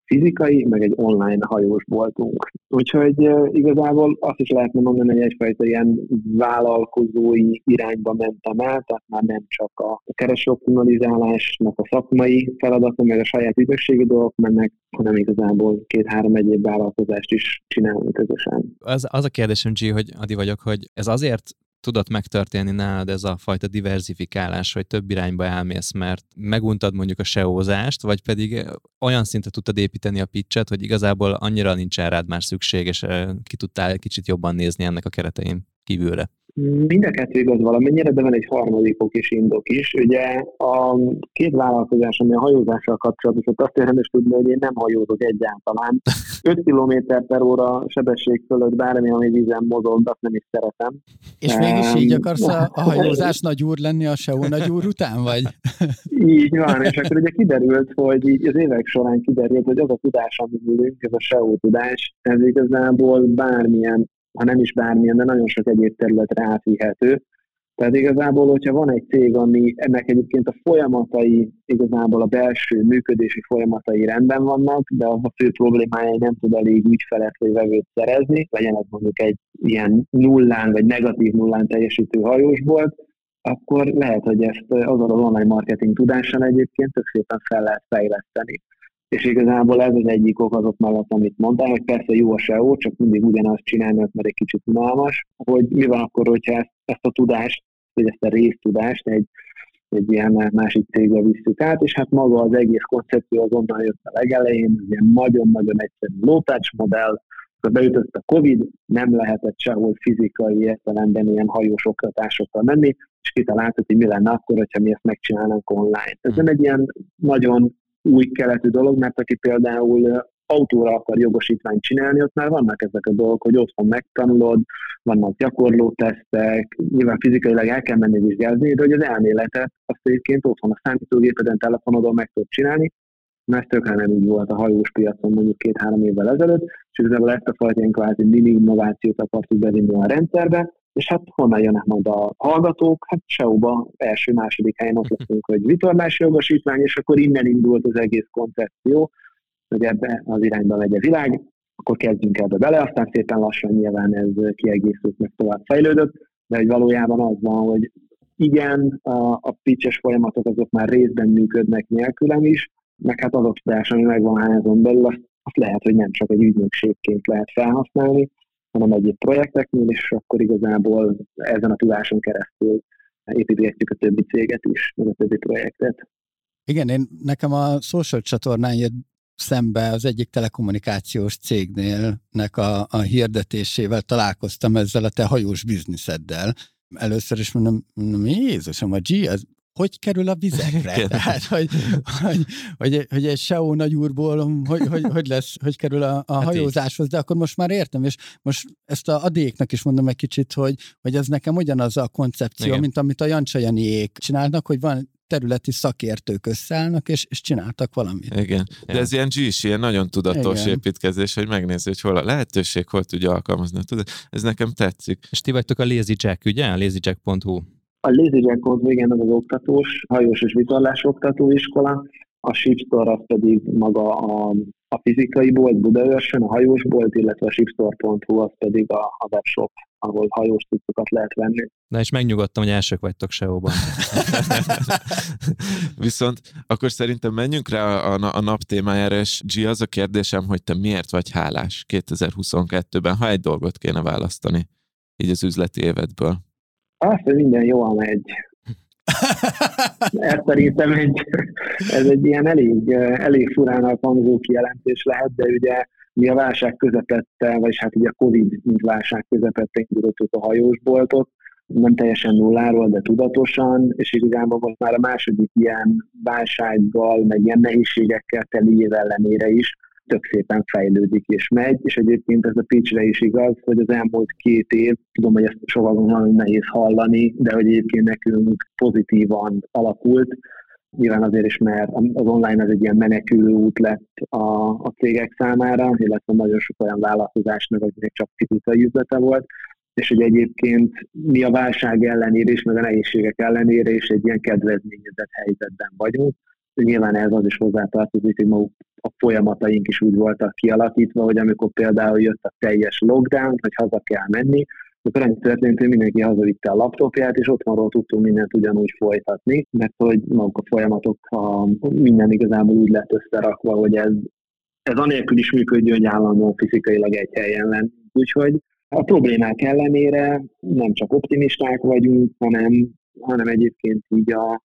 fizikai, meg egy online hajós boltunk. Úgyhogy igazából azt is lehetne mondani, hogy egyfajta ilyen vállalkozói irányba mentem el, tehát már nem csak a kereső optimalizálásnak a szakmai feladatom, meg a saját ügynökségi dolgok mennek, hanem igazából két-három egyéb vállalkozást is csinálunk közösen. Az, az a kérdésem, G, hogy Adi vagyok, hogy ez azért tudott megtörténni nálad ez a fajta diversifikálás, hogy több irányba elmész, mert meguntad mondjuk a SEO-zást, vagy pedig olyan szintre tudtad építeni a pitchet, hogy igazából annyira nincsen rád már szükség, és eh, ki tudtál kicsit jobban nézni ennek a keretein kívülre. Mind a kettő igaz valamennyire, de van egy harmadik ok és indok is. Ugye a két vállalkozás, ami a hajózással kapcsolatos, ott azt érdemes tudni, hogy én nem hajózok egyáltalán. *laughs* 5 km per óra sebesség fölött bármi, ami vízen mozog, azt nem is szeretem. És mégis így akarsz a, a hajózás nagyúr lenni a SEO nagyúr után, vagy? *laughs* Így van, és akkor ugye kiderült, hogy így az évek során kiderült, hogy az a tudás, amit ülünk, ez a SEO tudás, ez igazából bármilyen, ha nem is bármilyen, de nagyon sok egyéb területre átvihető. Tehát igazából, hogyha van egy cég, ami ennek egyébként a folyamatai, igazából a belső működési folyamatai rendben vannak, de az a fő problémája, hogy nem tud elég ügyfelet vagy vevőt szerezni, legyen ez mondjuk egy ilyen nullán vagy negatív nullán teljesítő hajósbolt, akkor lehet, hogy ezt azon az online marketing tudással egyébként tök szépen fel lehet fejleszteni. És igazából ez az egyik ok azok mellett, amit mondtál, hogy persze jó a SEO, csak mindig ugyanazt csinálni, mert egy kicsit unalmas, hogy mi van akkor, hogyha ezt, ezt a tudást, vagy ezt a résztudást egy, egy ilyen másik cégbe visszük át, és hát maga az egész koncepció azonnal jött a legelején, ez ilyen nagyon-nagyon egyszerű low touch modell, akkor beütött a Covid, nem lehetett sehol fizikai értelemben ilyen hajós oktatásokkal menni, és kitaláltuk, hogy mi lenne akkor, hogyha mi ezt megcsinálnánk online. Ez nem egy ilyen nagyon új keletű dolog, mert aki például autóra akar jogosítványt csinálni, ott már vannak ezek a dolgok, hogy otthon megtanulod, vannak gyakorló tesztek, nyilván fizikailag el kell menni vizsgázni, de hogy az elméletet azt egyébként otthon a számítógépeden, telefonodon meg tudod csinálni, mert tökre nem így volt a hajós piacon mondjuk két-három évvel ezelőtt, és igazából ezt a fajta ilyen kvázi mini innovációt akartuk bevinni a rendszerbe, és hát honnan jönnek majd a hallgatók? Hát SEO-ba első-második helyen ott leszünk, hogy vitorlási jogosítvány, és akkor innen indult az egész koncepció, hogy ebbe az irányba megy a világ, akkor kezdjünk ebbe bele, aztán szépen lassan nyilván ez kiegészült, meg tovább fejlődött, de hogy valójában az van, hogy igen, a, a pitches folyamatok azok már részben működnek nélkülem is, meg hát az tudás, ami megvan házon belül, azt, azt lehet, hogy nem csak egy ügynökségként lehet felhasználni, hanem egyéb projekteknél, és akkor igazából ezen a tudáson keresztül építgetjük a többi céget is, meg a többi projektet. Igen, én nekem a social csatornán jött szembe az egyik telekommunikációs cégnél nek a, a hirdetésével találkoztam ezzel a te hajós bizniszeddel, először is mondom, mondom Jézusom, a G az hogy kerül a vizekre? Tehát, hogy, hogy, hogy, hogy egy SEO nagyúrból hogy, hogy, hogy, lesz, hogy kerül a, a hát hajózáshoz, de akkor most már értem, és most ezt a adéknak is mondom egy kicsit, hogy, hogy ez nekem ugyanaz a koncepció, Igen. mint amit a Jancsajaniék csinálnak, hogy van területi szakértők összeállnak, és, és csináltak valamit. Igen, de ez ilyen g ilyen nagyon tudatos Igen. építkezés, hogy megnézi, hogy hol a lehetőség, hol tudja alkalmazni. Tudod, ez nekem tetszik. És ti vagytok a Lazy Jack, ugye? A lazyjack.hu. A Lazy igen, az az oktatós, hajós és vitorlás oktatóiskola, a Shipstore az pedig maga a, a fizikai bolt Budaörsön, a hajós bolt, illetve a shipstore.hu az pedig a, a webshop, ahol hajós cuccokat lehet venni. Na és megnyugodtam, hogy elsők vagytok SEO-ban. *laughs* Viszont akkor szerintem menjünk rá a, a, a nap témájára, és G, az a kérdésem, hogy te miért vagy hálás 2022-ben, ha egy dolgot kéne választani így az üzleti évedből? Hogy minden jól megy. Ez szerintem egy, ez egy ilyen elég, elég furán hangzó kijelentés lehet, de ugye mi a válság közepette, vagy hát ugye a Covid, mint válság közepette indítottuk a hajósboltot, nem teljesen nulláról, de tudatosan, és igazából most már a második ilyen válsággal, meg ilyen nehézségekkel teli év ellenére is tök szépen fejlődik és megy, és egyébként ez a pitchre is igaz, hogy az elmúlt két év, tudom, hogy ezt sokan nagyon nehéz hallani, de hogy egyébként nekünk pozitívan alakult, nyilván azért is, mert az online az egy ilyen menekülő út lett a, a cégek számára, illetve nagyon sok olyan vállalkozásnak, akinek csak fizikai üzlete volt, és hogy egyébként mi a válság ellenére is, meg a nehézségek ellenére is egy ilyen kedvezményezett helyzetben vagyunk. Nyilván ez az is hozzátartozik, hogy maguk a folyamataink is úgy voltak kialakítva, hogy amikor például jött a teljes lockdown, hogy haza kell menni, akkor annyi történt, hogy mindenki hazavitte a laptopját, és otthonról tudtunk mindent ugyanúgy folytatni, mert hogy maguk a folyamatok, a, minden igazából úgy lett összerakva, hogy ez, ez anélkül is működjön, hogy állandóan fizikailag egy helyen lenni. Úgyhogy a problémák ellenére nem csak optimisták vagyunk, hanem, hanem egyébként így a,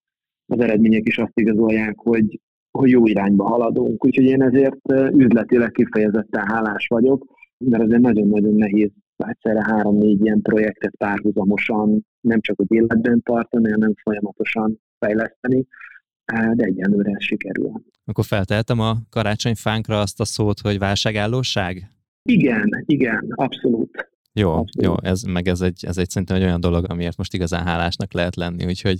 az eredmények is azt igazolják, hogy, hogy jó irányba haladunk. Úgyhogy én ezért üzletileg kifejezetten hálás vagyok, mert azért nagyon-nagyon nehéz egyszerre három-négy ilyen projektet párhuzamosan nem csak hogy életben tartani, hanem folyamatosan fejleszteni, de egyenlőre ez sikerül. Akkor felteltem a karácsonyfánkra azt a szót, hogy válságállóság? Igen, igen, abszolút. Jó, abszolút. jó, ez, meg ez egy, ez egy szerintem egy olyan dolog, amiért most igazán hálásnak lehet lenni, úgyhogy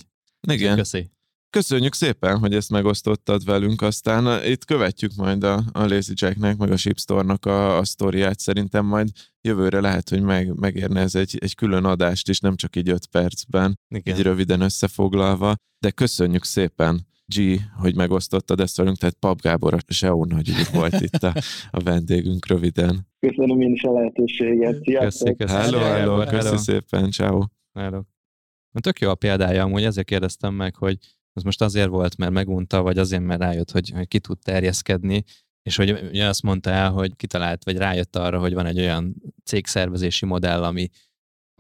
igen. köszi. Köszönjük szépen, hogy ezt megosztottad velünk, aztán uh, itt követjük majd a, a Lazy Jacknek, meg a Shipstore-nak a, a sztoriát, szerintem majd jövőre lehet, hogy meg, megérne ez egy, egy külön adást is, nem csak így öt percben, Igen. így röviden összefoglalva, de köszönjük szépen G, hogy megosztottad ezt velünk, tehát Pap Gábor, a SEO nagy volt *laughs* itt a, a vendégünk röviden. Köszönöm én is a lehetőséget. Sziasztok! Hello, hello, hello, köszi szépen, ciao. Hello. Tök jó a példája, amúgy ezért kérdeztem meg, hogy az most azért volt, mert megunta, vagy azért, mert rájött, hogy, hogy ki tud terjeszkedni, és hogy ugye azt mondta el, hogy kitalált, vagy rájött arra, hogy van egy olyan cégszervezési modell, ami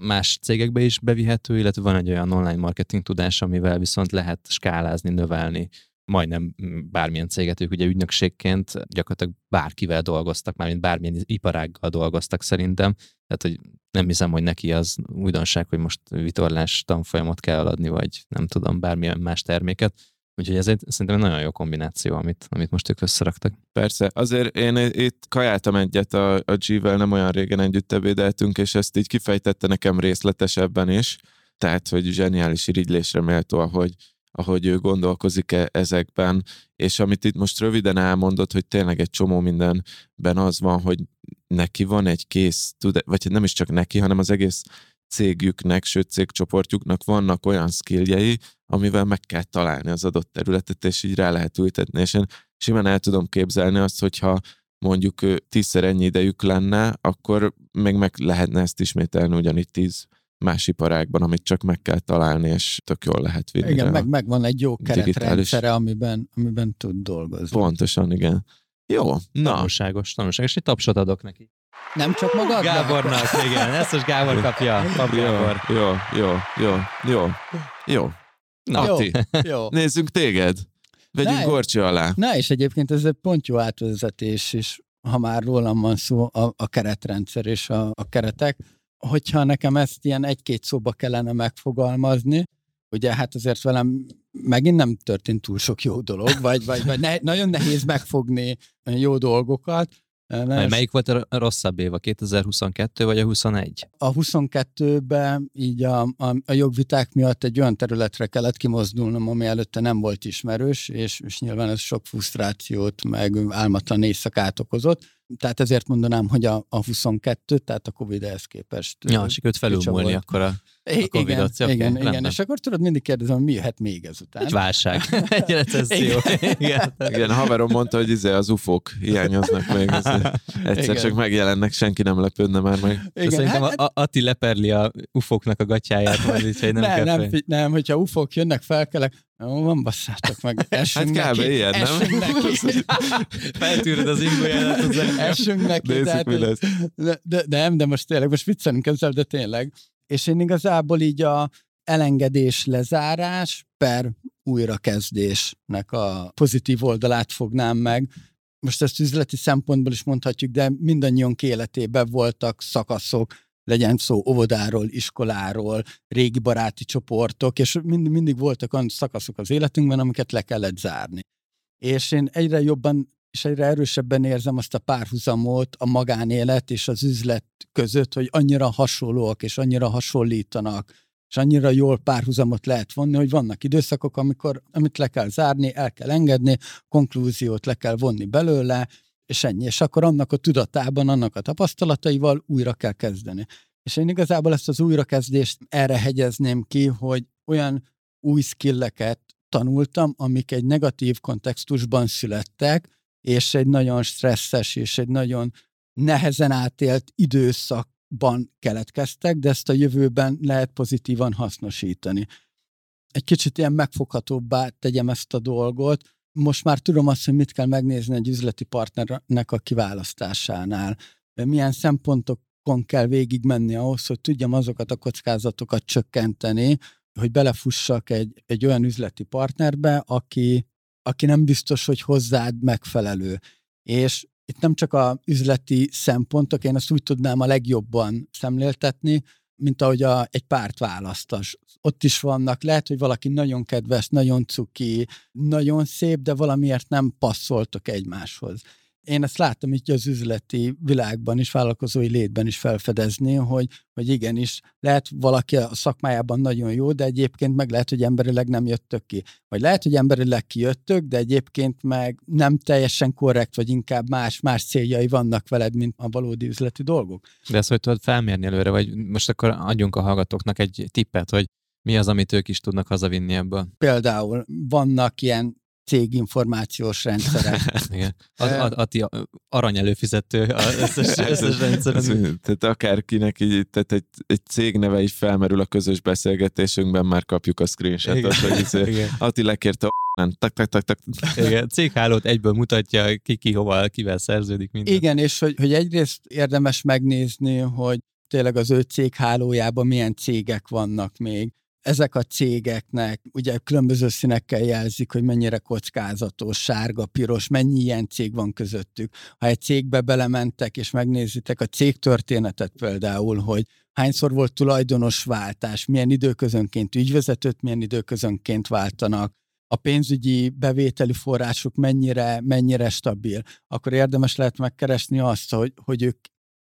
más cégekbe is bevihető, illetve van egy olyan online marketing tudás, amivel viszont lehet skálázni, növelni majdnem bármilyen céget, ők ugye ügynökségként gyakorlatilag bárkivel dolgoztak, mármint bármilyen iparággal dolgoztak szerintem, tehát hogy nem hiszem, hogy neki az újdonság, hogy most vitorlás tanfolyamot kell adni, vagy nem tudom, bármilyen más terméket. Úgyhogy ez egy szerintem egy nagyon jó kombináció, amit, amit most ők összeraktak. Persze, azért én itt kajáltam egyet a, a G-vel, nem olyan régen együtt ebédeltünk, és ezt így kifejtette nekem részletesebben is, tehát, hogy zseniális irigylésre méltó, ahogy, ahogy ő gondolkozik -e ezekben, és amit itt most röviden elmondott, hogy tényleg egy csomó mindenben az van, hogy neki van egy kész, vagy nem is csak neki, hanem az egész cégüknek, sőt cégcsoportjuknak vannak olyan skilljei, amivel meg kell találni az adott területet, és így rá lehet ültetni. És én simán el tudom képzelni azt, hogyha mondjuk tízszer ennyi idejük lenne, akkor még meg lehetne ezt ismételni ugyanígy tíz más iparágban, amit csak meg kell találni, és tök jól lehet vinni. Igen, meg, meg van egy jó keretrendszere, amiben, amiben tud dolgozni. Pontosan, igen. Jó, na. Tanulságos, tanulságos. Egy tapsot adok neki. Nem csak magadnak? Gábornak, igen. Ezt most Gábor kapja. Pap Gábor. Jó, jó, jó, jó, jó. Na, jó, Ati, jó. nézzünk téged. Vegyünk gorcsi alá. Na, és egyébként ez egy pont jó átvezetés is, ha már rólam van szó, a, a keretrendszer és a, a keretek hogyha nekem ezt ilyen egy-két szóba kellene megfogalmazni, ugye hát azért velem megint nem történt túl sok jó dolog, vagy, vagy, vagy ne, nagyon nehéz megfogni jó dolgokat, Mely, melyik volt a rosszabb év, a 2022 vagy a 21? A 22-ben így a, a, a jogviták miatt egy olyan területre kellett kimozdulnom, ami előtte nem volt ismerős, és, és nyilván ez sok frusztrációt, meg álmatlan éjszakát okozott tehát ezért mondanám, hogy a, a 22, tehát a Covid ehhez képest. Ja, sikerült felülmúlni akkor a, a covid Igen, okay, igen, igen, és akkor tudod, mindig kérdezem, mi jöhet még ezután. Egy válság, *laughs* egy recesszió. igen. igen. igen, haverom mondta, hogy izé az ufók hiányoznak még. Egyszer igen. csak megjelennek, senki nem lepődne már meg. Igen, szerintem hát, a, Ati leperli a ufóknak a gatyáját, majd így, hogy nem, nem, nem, nem, hogyha ufók jönnek, felkelek, jó, van, basszátok meg, esünk *laughs* hát neki. ilyen, nem? neki. *laughs* Feltűröd az ingóját. *laughs* Esünk neki. Nézzük, tehát, mi lesz. De, de, nem, de most tényleg, most viccelünk ezzel, de tényleg. És én igazából így a elengedés, lezárás per újrakezdésnek a pozitív oldalát fognám meg. Most ezt üzleti szempontból is mondhatjuk, de mindannyiunk életében voltak szakaszok, legyen szó óvodáról, iskoláról, régi baráti csoportok, és mind, mindig voltak olyan szakaszok az életünkben, amiket le kellett zárni. És én egyre jobban és egyre erősebben érzem azt a párhuzamot a magánélet és az üzlet között, hogy annyira hasonlóak és annyira hasonlítanak, és annyira jól párhuzamot lehet vonni, hogy vannak időszakok, amikor, amit le kell zárni, el kell engedni, konklúziót le kell vonni belőle, és ennyi. És akkor annak a tudatában, annak a tapasztalataival újra kell kezdeni. És én igazából ezt az újrakezdést erre hegyezném ki, hogy olyan új skilleket tanultam, amik egy negatív kontextusban születtek, és egy nagyon stresszes és egy nagyon nehezen átélt időszakban keletkeztek, de ezt a jövőben lehet pozitívan hasznosítani. Egy kicsit ilyen megfoghatóbbá tegyem ezt a dolgot, most már tudom azt, hogy mit kell megnézni egy üzleti partnernek a kiválasztásánál. Milyen szempontokon kell végigmenni ahhoz, hogy tudjam azokat a kockázatokat csökkenteni, hogy belefussak egy, egy olyan üzleti partnerbe, aki, aki nem biztos, hogy hozzád megfelelő. És itt nem csak a üzleti szempontok, én ezt úgy tudnám a legjobban szemléltetni, mint ahogy a, egy párt választas. Ott is vannak, lehet, hogy valaki nagyon kedves, nagyon cuki, nagyon szép, de valamiért nem passzoltok egymáshoz én ezt láttam így az üzleti világban is, vállalkozói létben is felfedezni, hogy, hogy igenis lehet valaki a szakmájában nagyon jó, de egyébként meg lehet, hogy emberileg nem jöttök ki. Vagy lehet, hogy emberileg kijöttök, de egyébként meg nem teljesen korrekt, vagy inkább más, más céljai vannak veled, mint a valódi üzleti dolgok. De ezt hogy tudod felmérni előre, vagy most akkor adjunk a hallgatóknak egy tippet, hogy mi az, amit ők is tudnak hazavinni ebből? Például vannak ilyen céginformációs rendszerek. *laughs* Igen. A, a, a, arany előfizető az összes, *laughs* összes rendszeren. Tehát akárkinek így, tehát egy, egy cég neve is felmerül a közös beszélgetésünkben, már kapjuk a screenshotot, hogy izé, Ati lekérte a tak, tak, tak, tak. Igen, céghálót egyből mutatja, ki, ki hova, kivel szerződik minden. Igen, és hogy, hogy egyrészt érdemes megnézni, hogy tényleg az ő céghálójában milyen cégek vannak még, ezek a cégeknek ugye különböző színekkel jelzik, hogy mennyire kockázatos, sárga, piros, mennyi ilyen cég van közöttük. Ha egy cégbe belementek, és megnézitek a cég történetet például, hogy hányszor volt tulajdonos váltás, milyen időközönként ügyvezetőt, milyen időközönként váltanak, a pénzügyi bevételi forrásuk mennyire, mennyire stabil, akkor érdemes lehet megkeresni azt, hogy, hogy ők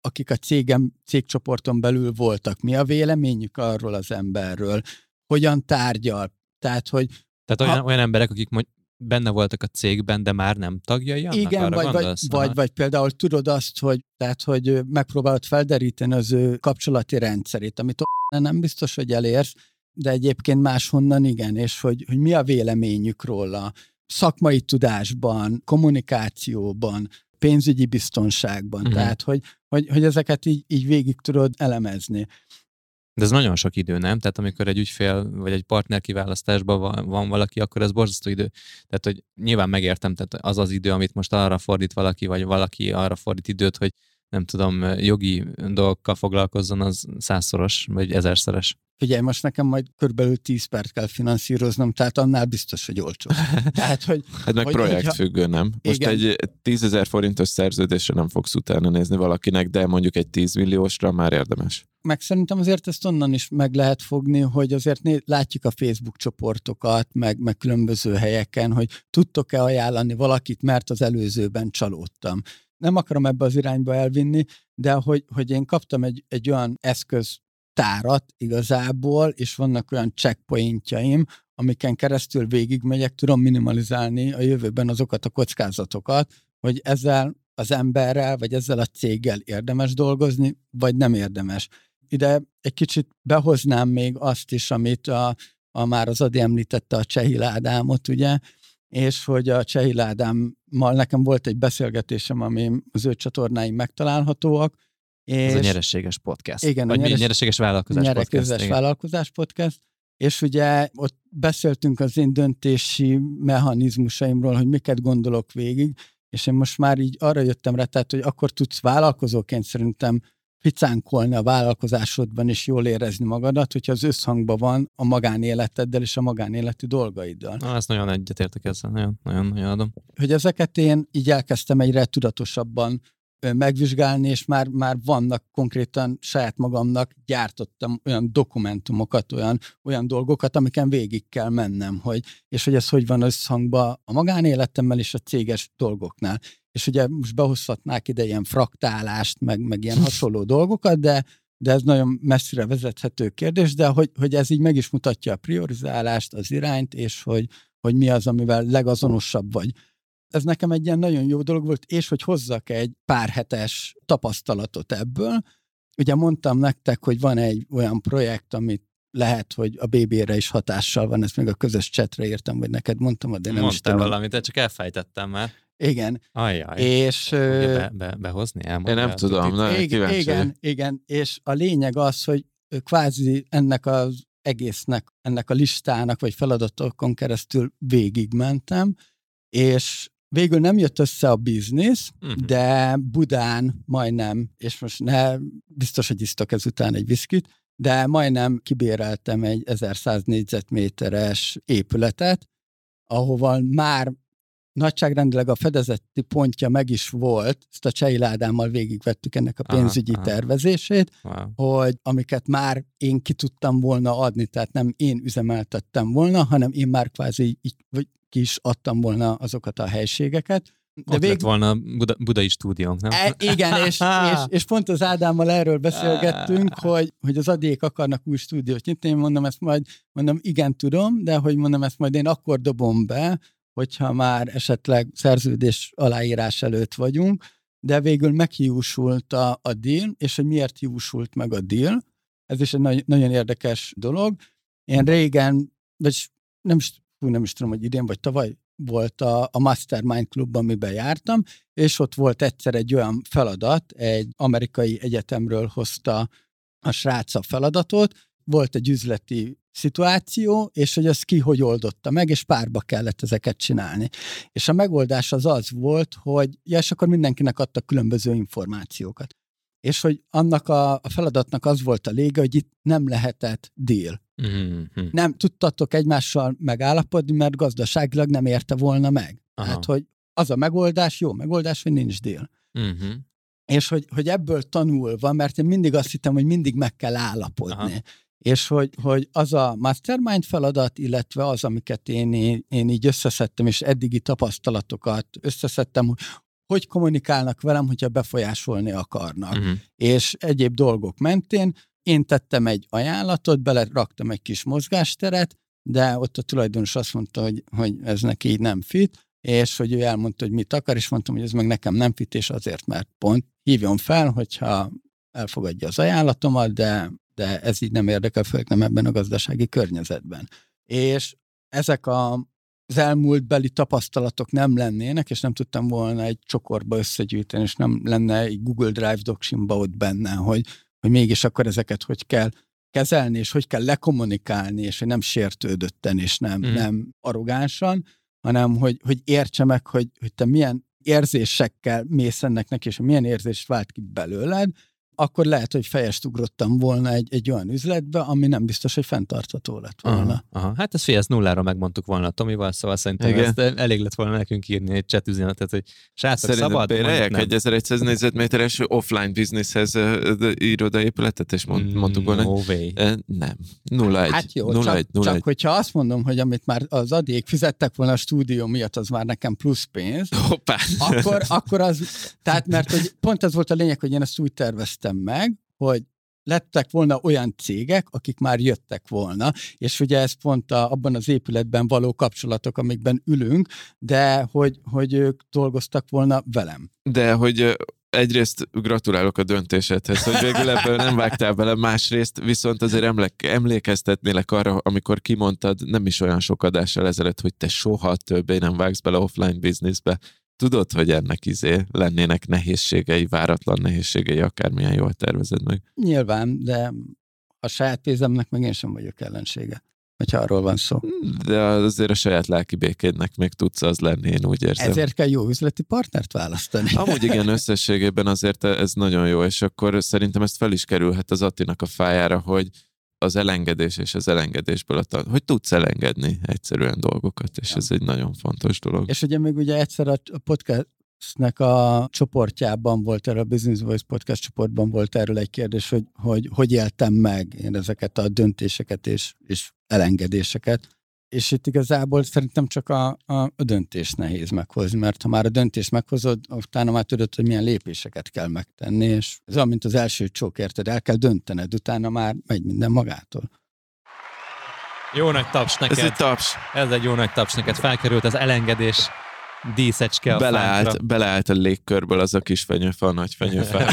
akik a cégem, cégcsoporton belül voltak, mi a véleményük arról az emberről, hogyan tárgyal. Tehát, hogy... Tehát olyan, ha, olyan emberek, akik mondjuk benne voltak a cégben, de már nem tagjai annak, Igen, arra vagy, vagy, vagy, vagy például tudod azt, hogy, tehát, hogy megpróbálod felderíteni az ő kapcsolati rendszerét, amit nem biztos, hogy elérsz, de egyébként máshonnan igen, és hogy, hogy mi a véleményük róla? Szakmai tudásban, kommunikációban, pénzügyi biztonságban. Uh-huh. Tehát, hogy, hogy, hogy ezeket így, így végig tudod elemezni. De ez nagyon sok idő, nem? Tehát amikor egy ügyfél vagy egy partner kiválasztásban van, van valaki, akkor ez borzasztó idő. Tehát, hogy nyilván megértem, tehát az az idő, amit most arra fordít valaki, vagy valaki arra fordít időt, hogy nem tudom, jogi dolgokkal foglalkozzon, az százszoros, vagy ezerszeres. Figyelj, most nekem majd körülbelül 10 perc kell finanszíroznom, tehát annál biztos, hogy olcsó. *laughs* Tehát, hogy, Hát meg hogy- projektfüggő, nem? Most Igen. egy 10 ezer forintos szerződésre nem fogsz utána nézni valakinek, de mondjuk egy 10 milliósra már érdemes. meg szerintem azért ezt onnan is meg lehet fogni, hogy azért né- látjuk a Facebook csoportokat, meg, meg különböző helyeken, hogy tudtok-e ajánlani valakit, mert az előzőben csalódtam. Nem akarom ebbe az irányba elvinni, de hogy, hogy én kaptam egy, egy olyan eszköztárat igazából, és vannak olyan checkpointjaim, amiken keresztül végigmegyek, tudom minimalizálni a jövőben azokat a kockázatokat, hogy ezzel az emberrel, vagy ezzel a céggel érdemes dolgozni, vagy nem érdemes. Ide egy kicsit behoznám még azt is, amit a, a már az Adi említette a Csehil Ádámot, ugye, és hogy a Csehil Ádámmal nekem volt egy beszélgetésem, ami az ő csatornáim megtalálhatóak, és Ez a nyereséges podcast. Igen, a Vagy mi? nyeres- nyereséges vállalkozás podcast. Nyerekezes igen. vállalkozás podcast, és ugye ott beszéltünk az én döntési mechanizmusaimról, hogy miket gondolok végig, és én most már így arra jöttem rá, tehát, hogy akkor tudsz vállalkozóként szerintem ficánkolni a vállalkozásodban és jól érezni magadat, hogyha az összhangban van a magánéleteddel és a magánéleti dolgaiddal. Na, ezt nagyon egyetértek ezzel, nagyon, nagyon, nagyon adom. Hogy ezeket én így elkezdtem egyre tudatosabban megvizsgálni, és már, már vannak konkrétan saját magamnak gyártottam olyan dokumentumokat, olyan, olyan dolgokat, amiken végig kell mennem, hogy, és hogy ez hogy van összhangban a magánéletemmel és a céges dolgoknál. És ugye most behozhatnák ide ilyen fraktálást, meg, meg ilyen hasonló dolgokat, de, de ez nagyon messzire vezethető kérdés, de hogy, hogy ez így meg is mutatja a priorizálást, az irányt, és hogy, hogy mi az, amivel legazonosabb vagy. Ez nekem egy ilyen nagyon jó dolog volt, és hogy hozzak egy pár hetes tapasztalatot ebből. Ugye mondtam nektek, hogy van egy olyan projekt, amit lehet, hogy a BB-re is hatással van, ezt még a közös csetre írtam, vagy neked mondtam, de nem is Mondtál tudom. valamit, de csak elfejtettem már. Igen, Ajjaj. és... Be, be, behozni? Én Elmondja nem a tudom, na, igen, igen, igen, és a lényeg az, hogy kvázi ennek az egésznek, ennek a listának, vagy feladatokon keresztül végigmentem, és végül nem jött össze a biznisz, Mhm. de Budán majdnem, és most ne, biztos, hogy isztok ezután egy viszkit, de majdnem kibéreltem egy 1100 négyzetméteres épületet, ahova már nagyságrendileg a fedezeti pontja meg is volt, ezt a Csei Ládámmal végigvettük ennek a Aha, pénzügyi aha. tervezését, Wow. hogy amiket már én ki tudtam volna adni, tehát nem én üzemeltettem volna, hanem én már kvázi így, vagy ki is adtam volna azokat a helységeket. De Ott lett volna Buda, budai stúdiónk, nem? E, igen, *laughs* és, és, és pont az Ádámmal erről beszélgettünk, hogy, hogy az adék akarnak új stúdiót nyitni, én mondom ezt majd, mondom igen tudom, de hogy mondom ezt majd én akkor dobom be, hogyha már esetleg szerződés aláírás előtt vagyunk, de végül meghiúsult a, a deal, és hogy miért hiúsult meg a deal, ez is egy nagy, nagyon érdekes dolog. Én régen, vagy nem is, fú, nem is tudom, hogy idén vagy tavaly volt a, a Mastermind klub, amiben jártam, és ott volt egyszer egy olyan feladat, egy amerikai egyetemről hozta a srác a feladatot, volt egy üzleti szituáció, és hogy az ki hogy oldotta meg, és párba kellett ezeket csinálni. És a megoldás az az volt, hogy, ja, és akkor mindenkinek adtak különböző információkat. És hogy annak a, a feladatnak az volt a lége, hogy itt nem lehetett deal. Mhm. Nem tudtatok egymással megállapodni, mert gazdaságilag nem érte volna meg. Aha. Tehát, hogy az a megoldás, jó megoldás, hogy nincs deal. Mhm. És hogy, hogy ebből tanulva, mert én mindig azt hittem, hogy mindig meg kell állapodni. Aha. És hogy, hogy az a mastermind feladat, illetve az, amiket én, én, én így összeszedtem, és eddigi tapasztalatokat összeszedtem, hogy kommunikálnak velem, hogyha befolyásolni akarnak Mhm. és egyéb dolgok mentén. Én tettem egy ajánlatot, beleraktam egy kis mozgásteret, de ott a tulajdonos azt mondta, hogy, hogy ez neki így nem fit, és hogy ő elmondta, hogy mit akar, és mondtam, hogy ez meg nekem nem fit, és azért, mert pont hívjon fel, hogyha elfogadja az ajánlatomat, de, de ez így nem érdekel, főleg nem ebben a gazdasági környezetben. És ezek a az elmúlt beli tapasztalatok nem lennének, és nem tudtam volna egy csokorba összegyűjteni, és nem lenne egy Google Drive docsimba ott benne, hogy, hogy mégis akkor ezeket hogy kell kezelni, és hogy kell lekommunikálni, és hogy nem sértődötten, és nem, mm. nem arrogánsan, hanem hogy, hogy értse meg, hogy, hogy te milyen érzésekkel mész ennek neki, és milyen érzést vált ki belőled, akkor lehet, hogy fejest ugrottam volna egy, egy olyan üzletbe, ami nem biztos, hogy fenntartható lett volna. Aha, aha. Hát ez fél, ezt nullára megmondtuk volna Tomival, szóval szerintem Igen. ezt elég lett volna nekünk írni egy chat üzenetet, hogy srácok, Szerinted szabad, bérelják egy 1100 négyzetméteres offline businesshez ö, ö, irodaépületet, és mond, mondtuk volna, No way. Nem. 0-1. Hát jó, 0-1, csak, 0-1. csak hogyha azt mondom, hogy amit már az adék fizettek volna a stúdió miatt, az már nekem plusz pénz, Hoppá. akkor, akkor az, tehát mert hogy pont az volt a lényeg, hogy én ezt úgy terveztem meg, hogy lettek volna olyan cégek, akik már jöttek volna, és ugye ez pont a, abban az épületben való kapcsolatok, amikben ülünk, de hogy, hogy ők dolgoztak volna velem. De hogy egyrészt gratulálok a döntésedhez, hogy végül ebből nem vágtál bele, másrészt viszont azért emlék, emlékeztetnélek arra, amikor kimondtad nem is olyan sok adással ezelőtt, hogy te soha többé nem vágsz bele offline businessbe. Tudod, hogy ennek izé lennének nehézségei, váratlan nehézségei, akármilyen jól tervezed meg. Nyilván, de a saját pénzemnek meg én sem vagyok ellensége, hogyha arról van szó. De azért a saját lelki békédnek még tudsz az lenni, én úgy érzem. Ezért kell jó üzleti partnert választani. Amúgy igen, *laughs* összességében azért ez nagyon jó, és akkor szerintem ezt fel is kerülhet az Attinak a fájára, hogy az elengedés és az elengedésből a tan- hogy tudsz elengedni egyszerűen dolgokat, és Ja. ez egy nagyon fontos dolog. És ugye még ugye egyszer a podcastnek a csoportjában volt erről, a Business Voice podcast csoportban volt erről egy kérdés, hogy hogy, hogy éltem meg én ezeket a döntéseket és, és elengedéseket. És itt igazából szerintem csak a, a, a döntés nehéz meghozni, mert ha már a döntést meghozod, utána már tudod, hogy milyen lépéseket kell megtenni, és ez olyan, mint az első csók, érted? El kell döntened, utána már megy minden magától. Jó nagy taps Ez neked. egy taps. Ez egy jó nagy taps neked. Felkerült az elengedés díszecske a Beleállt, fánkra. beleállt a légkörből az a kis fenyőfa, a nagy fenyőfa. *laughs*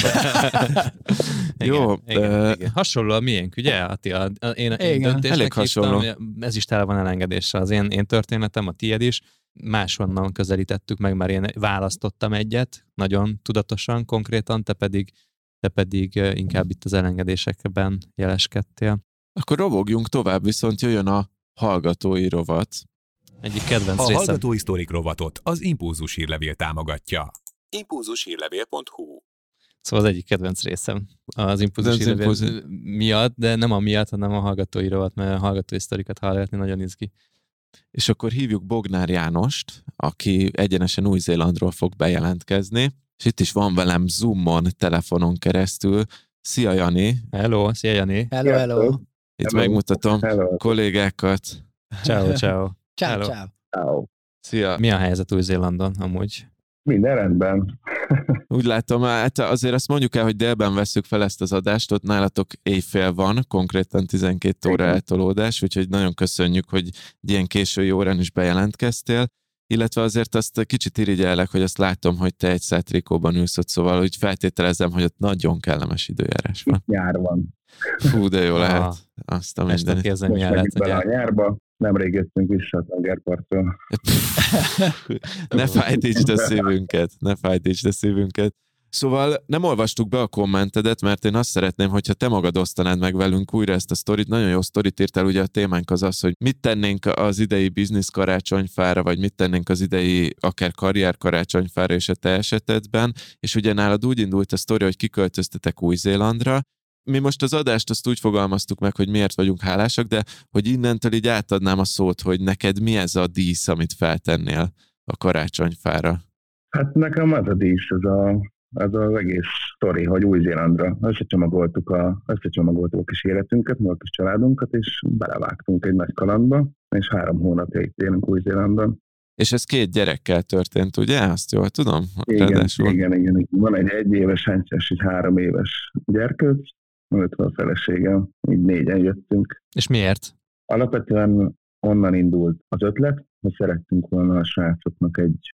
Jó, igen, ö, igen. Hasonló a miénk, ugye? Attila? A- Én, én Igen. döntésnek Elég hasonló. hívtam, ez is tele van elengedéssel. Az én, én történetem, a tied is. Máshonnan közelítettük meg, már én választottam egyet, nagyon tudatosan, konkrétan, te pedig, te pedig inkább itt az elengedésekben jeleskedtél. Akkor robogjunk tovább, viszont jöjjön a hallgatói rovat. Egyik kedvenc A részem. Hallgatói Sztorik rovatot az Impulzus hírlevél támogatja. Impulzushírlevél.hu Szóval az egyik kedvenc részem az impulzus hírlevél impulzus- miatt, de nem amiatt, hanem a hallgatói rovat, mert a hallgatói sztorikat hallgatni nagyon izgi. És akkor hívjuk Bognár Jánost, aki egyenesen Új-Zélandról fog bejelentkezni, és itt is van velem Zoomon, telefonon keresztül. Szia Jani, Hello, szia Jani. Hello, hello. itt Hello. megmutatom Hello. kollégákat. Ciao, ciao. Ciao, ciao. Ciao. Szia! Mi a helyzet Új-Zélandon amúgy? Minden rendben. *laughs* Úgy látom, hát azért azt mondjuk el, hogy délben veszük fel ezt az adást, ott nálatok éjfél van, konkrétan 12 óra eltolódás, úgyhogy nagyon köszönjük, hogy ilyen késői órán is bejelentkeztél, illetve azért azt kicsit irigyellek, hogy azt látom, hogy te egy szátrikóban ülsz ott, szóval úgy feltételezem, hogy ott nagyon kellemes időjárás van. Nyár van. Fú, de jó lehet. Azt a mindenit. Most bele hogy a nyárba. Nemrég jöttünk vissza a tengerparttól. *laughs* ne fájtítsd a szívünket, ne fájtítsd a szívünket. Szóval nem olvastuk be a kommentedet, mert én azt szeretném, hogyha te magad osztanád meg velünk újra ezt a sztorit. Nagyon jó sztorit írtál, ugye a témánk az az, hogy mit tennénk az idei biznisz karácsonyfára, vagy mit tennénk az idei akár karrier karácsonyfára és a te esetedben. És ugye nálad úgy indult a sztori, hogy kiköltöztetek Új-Zélandra, mi most az adást azt úgy fogalmaztuk meg, hogy miért vagyunk hálásak, de hogy innentől így átadnám a szót, hogy neked mi ez a dísz, amit feltennél a karácsonyfára. Hát nekem az a dísz, az, a, az az egész sztori, hogy Új-Zélandra összecsomagoltuk a, összecsomagoltuk a kis életünket, meg a kis családunkat, és belevágtunk egy nagy kalandba, és három hónapja itt élünk Új-Zélandon. És ez két gyerekkel történt, ugye? Azt jól tudom? Igen, Ráadásul. igen, igen, igen. Van egy egy éves hencses, egy három éves gyerkőc, öt a feleségem, így négyen jöttünk. És miért? Alapvetően onnan indult az ötlet, hogy szerettünk volna a srácoknak egy,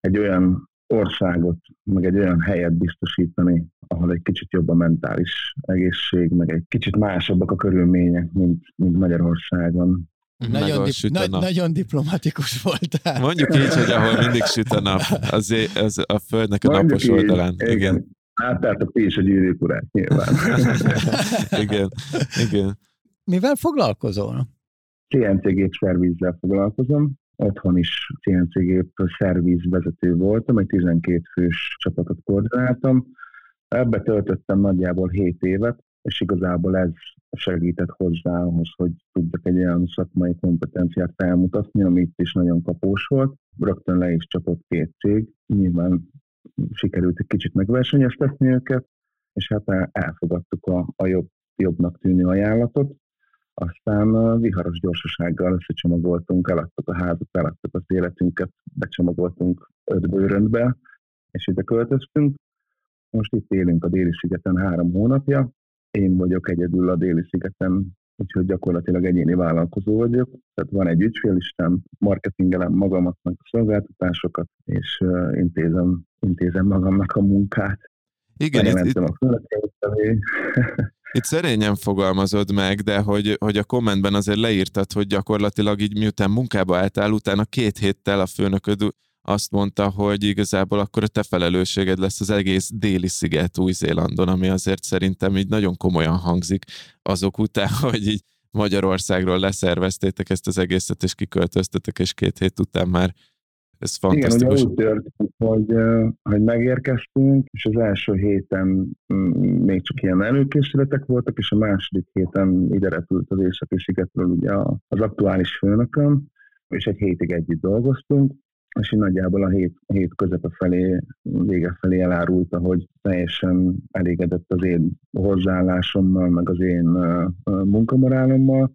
egy olyan országot, meg egy olyan helyet biztosítani, ahol egy kicsit jobb a mentális egészség, meg egy kicsit másabbak a körülmények, mint, mint Magyarországon. Nagyon, ahol dip, süt a nagy, nap. nagyon diplomatikus voltál. Mondjuk így, hogy ahol mindig süt a nap, az, é- az a földnek a Mondjuk napos így, oldalán. Igen. Láttátok ti is a gyűrűk urát, nyilván. *laughs* igen, igen. Mivel foglalkozol? CNC gép szervízzel foglalkozom. Otthon is CNC gép szervíz vezető voltam, egy 12 fős csapatot koordináltam. Ebbe töltöttem nagyjából 7 évet, és igazából ez segített hozzá ahhoz, hogy tudjak egy olyan szakmai kompetenciát felmutatni, ami itt is nagyon kapós volt. Rögtön le is csapott két cég, nyilván sikerült egy kicsit megversenyeztetni őket, és hát elfogadtuk a, a jobb, jobbnak tűnő ajánlatot. Aztán viharos gyorsasággal összecsomagoltunk, eladtuk a házat, eladtuk az életünket, becsomagoltunk öt bőröntbe, és ide költöztünk. Most itt élünk a déli szigeten három hónapja, én vagyok egyedül a déli szigeten, úgyhogy gyakorlatilag egyéni vállalkozó vagyok. Tehát van egy ügyfélisten, marketingelem magamat, meg a szolgáltatásokat, és uh, intézem, intézem magamnak a munkát. Igen, itt, itt, itt szerényen fogalmazod meg, de hogy, hogy a kommentben azért leírtad, hogy gyakorlatilag így miután munkába álltál, utána két héttel a főnököd azt mondta, hogy igazából akkor a te felelősséged lesz az egész déli sziget Új-Zélandon, ami azért szerintem így nagyon komolyan hangzik azok után, *laughs* hogy így Magyarországról leszerveztétek ezt az egészet, és kiköltöztetek, és két hét után már ez fantasztikus. Igen, ugye úgy történt, hogy, hogy megérkeztünk, és az első héten mm, még csak ilyen előkészületek voltak, és a második héten ide repült az északi szigetről ugye az aktuális főnököm, és egy hétig együtt dolgoztunk, és így nagyjából a hét, hét közepe felé, vége felé elárulta, hogy teljesen elégedett az én hozzáállásommal, meg az én munkamorálommal,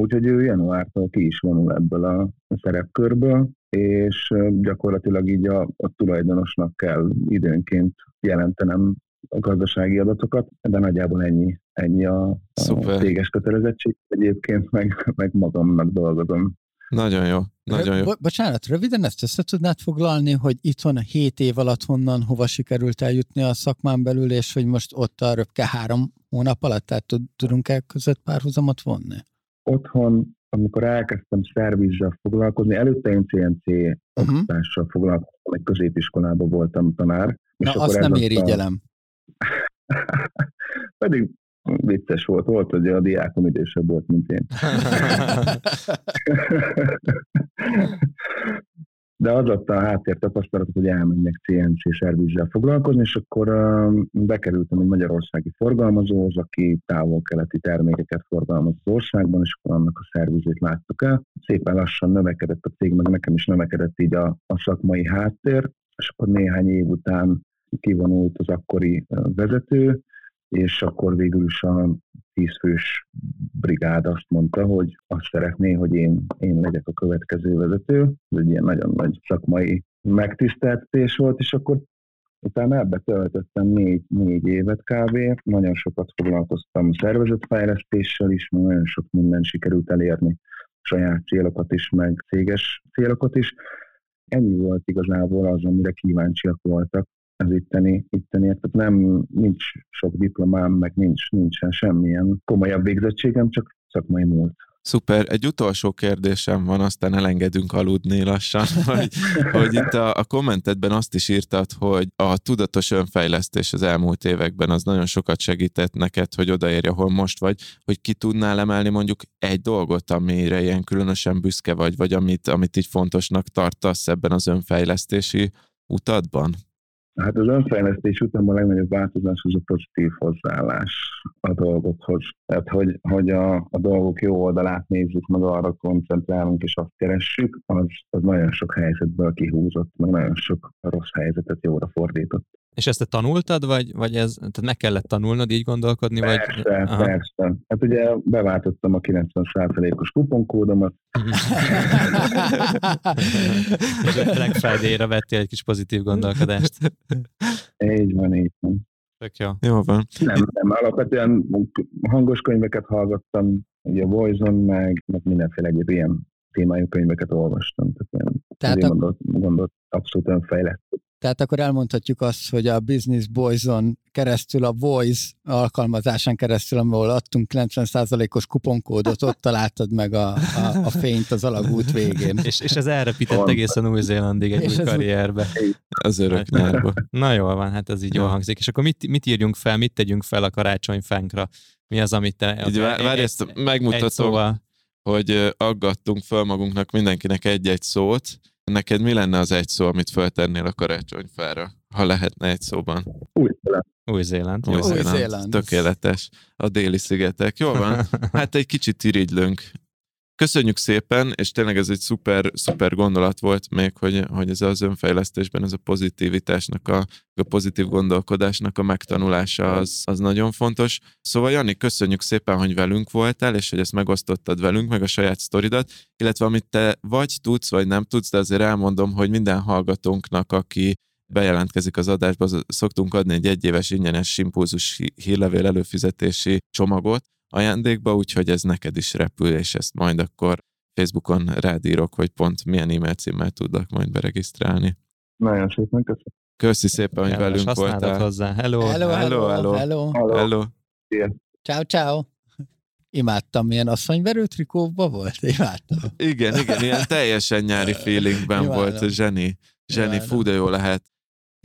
úgyhogy ő januártól ki is vonul ebből a szerepkörből, és gyakorlatilag így a, a tulajdonosnak kell időnként jelentenem a gazdasági adatokat, de nagyjából ennyi, ennyi a, a téges kötelezettség. Egyébként meg, meg magamnak dolgozom. Nagyon jó. Nagyon jó. Bo- bocsánat, röviden ezt össze tudnád foglalni, hogy itthon 7 év alatt honnan, hova sikerült eljutni a szakmán belül, és hogy most ott a röpke három hónap alatt, tehát tudunk-e között párhuzamot vonni? Otthon, amikor elkezdtem szervizsel foglalkozni, előtte én CNC uh-huh. oktatással foglalkoztam, egy középiskolában voltam tanár. Na, és azt nem irigyelem. A... *laughs* Pedig vicces volt, volt, hogy a diákom idősebb volt, mint én. De az adta a háttér tapasztalatot, hogy elmenjek CNC szervizsel foglalkozni, és akkor uh, bekerültem egy magyarországi forgalmazóhoz, aki távol-keleti termékeket forgalmaz az országban, és akkor annak a szervizét láttuk el. Szépen lassan növekedett a cég, meg nekem is növekedett így a, a szakmai háttér, és akkor néhány év után kivonult az akkori vezető, és akkor végül is a tízfős brigád azt mondta, hogy azt szeretné, hogy én, én legyek a következő vezető. Ez egy ilyen nagyon nagy szakmai megtiszteltetés volt, és akkor utána ebbe töltöttem négy, négy évet kb. Nagyon sokat foglalkoztam szervezetfejlesztéssel is, nagyon sok mindent sikerült elérni, saját célokat is, meg céges célokat is. Ennyi volt igazából az, amire kíváncsiak voltak, az itteni, itteniek. Tehát nem, nincs sok diplomám, meg nincs, nincsen semmilyen komolyabb végzettségem, csak szakmai múlt. Szuper. Egy utolsó kérdésem van, aztán elengedünk aludni lassan, *laughs* hogy, hogy itt a, a kommentedben azt is írtad, hogy a tudatos önfejlesztés az elmúlt években az nagyon sokat segített neked, hogy odaérj, ahol most vagy, hogy ki tudnál emelni mondjuk egy dolgot, amire ilyen különösen büszke vagy, vagy amit, amit így fontosnak tartasz ebben az önfejlesztési utadban? Hát az önfejlesztés után a legnagyobb változás az a pozitív hozzáállás a dolgokhoz. Tehát, hogy, hogy a, a dolgok jó oldalát nézzük, meg arra koncentrálunk és azt keressük, az, az nagyon sok helyzetből kihúzott, meg nagyon sok rossz helyzetet jóra fordított. És ezt te tanultad, vagy, vagy ez, tehát meg kellett tanulnod így gondolkodni? Persze, vagy... Aha. persze. Hát ugye beváltottam a 90%-os kuponkódomat. *laughs* És a Black Friday-ra vettél egy kis pozitív gondolkodást. Így van, így van. Tök jó. Jó van. Nem, nem, alapvetően hangos könyveket hallgattam, ugye a Voice-on, meg, meg mindenféle egyéb ilyen témájú könyveket olvastam. Tehát, ilyen, Tehát a... gondolt, gondolt, abszolút önfejlesztő. Tehát akkor elmondhatjuk azt, hogy a Business Boys-on keresztül, a Voice alkalmazásán keresztül, ahol adtunk 90%-os kuponkódot, ott találtad meg a, a, a fényt az alagút végén. és, és ez elrepített egészen Új-Zélandig egy és új karrierbe. Az örök nárba. Na jól van, hát ez így jól hangzik. És akkor mit, mit írjunk fel, mit tegyünk fel a karácsonyfánkra? Mi az, amit te... Így várj, ezt megmutatom, szóval... hogy aggattunk fel magunknak mindenkinek egy-egy szót, Neked mi lenne az egy szó, amit feltennél a karácsonyfára, ha lehetne egy szóban? Új-Zéland. Új-Zéland. Új-Zéland. Tökéletes. A déli szigetek. Jó van. *laughs* Hát egy kicsit irigylünk. Köszönjük szépen, és tényleg ez egy szuper, szuper gondolat volt még, hogy, hogy ez az önfejlesztésben, ez a pozitivitásnak, a, a pozitív gondolkodásnak a megtanulása az, az nagyon fontos. Szóval Jani, köszönjük szépen, hogy velünk voltál, és hogy ezt megosztottad velünk, meg a saját sztoridat, illetve amit te vagy tudsz, vagy nem tudsz, de azért elmondom, hogy minden hallgatónknak, aki bejelentkezik az adásba, szoktunk adni egy egyéves ingyenes simpulzus hí- hírlevél előfizetési csomagot ajándékba, úgyhogy ez neked is repül, és ezt majd akkor Facebookon rádírok, hogy pont milyen e-mail címmel tudlak majd beregisztrálni. Nagyon szépen köszönöm. Köszi szépen, hogy velünk voltál. hozzá. Hello. Hello, hello, hello. hello. Halló. Hello. Ciao, ciao. Imádtam, milyen asszonyverő trikóba volt? Imádtam. Igen, igen, ilyen teljesen nyári feelingben volt. Zseni, zseni, fú, de jó lehet.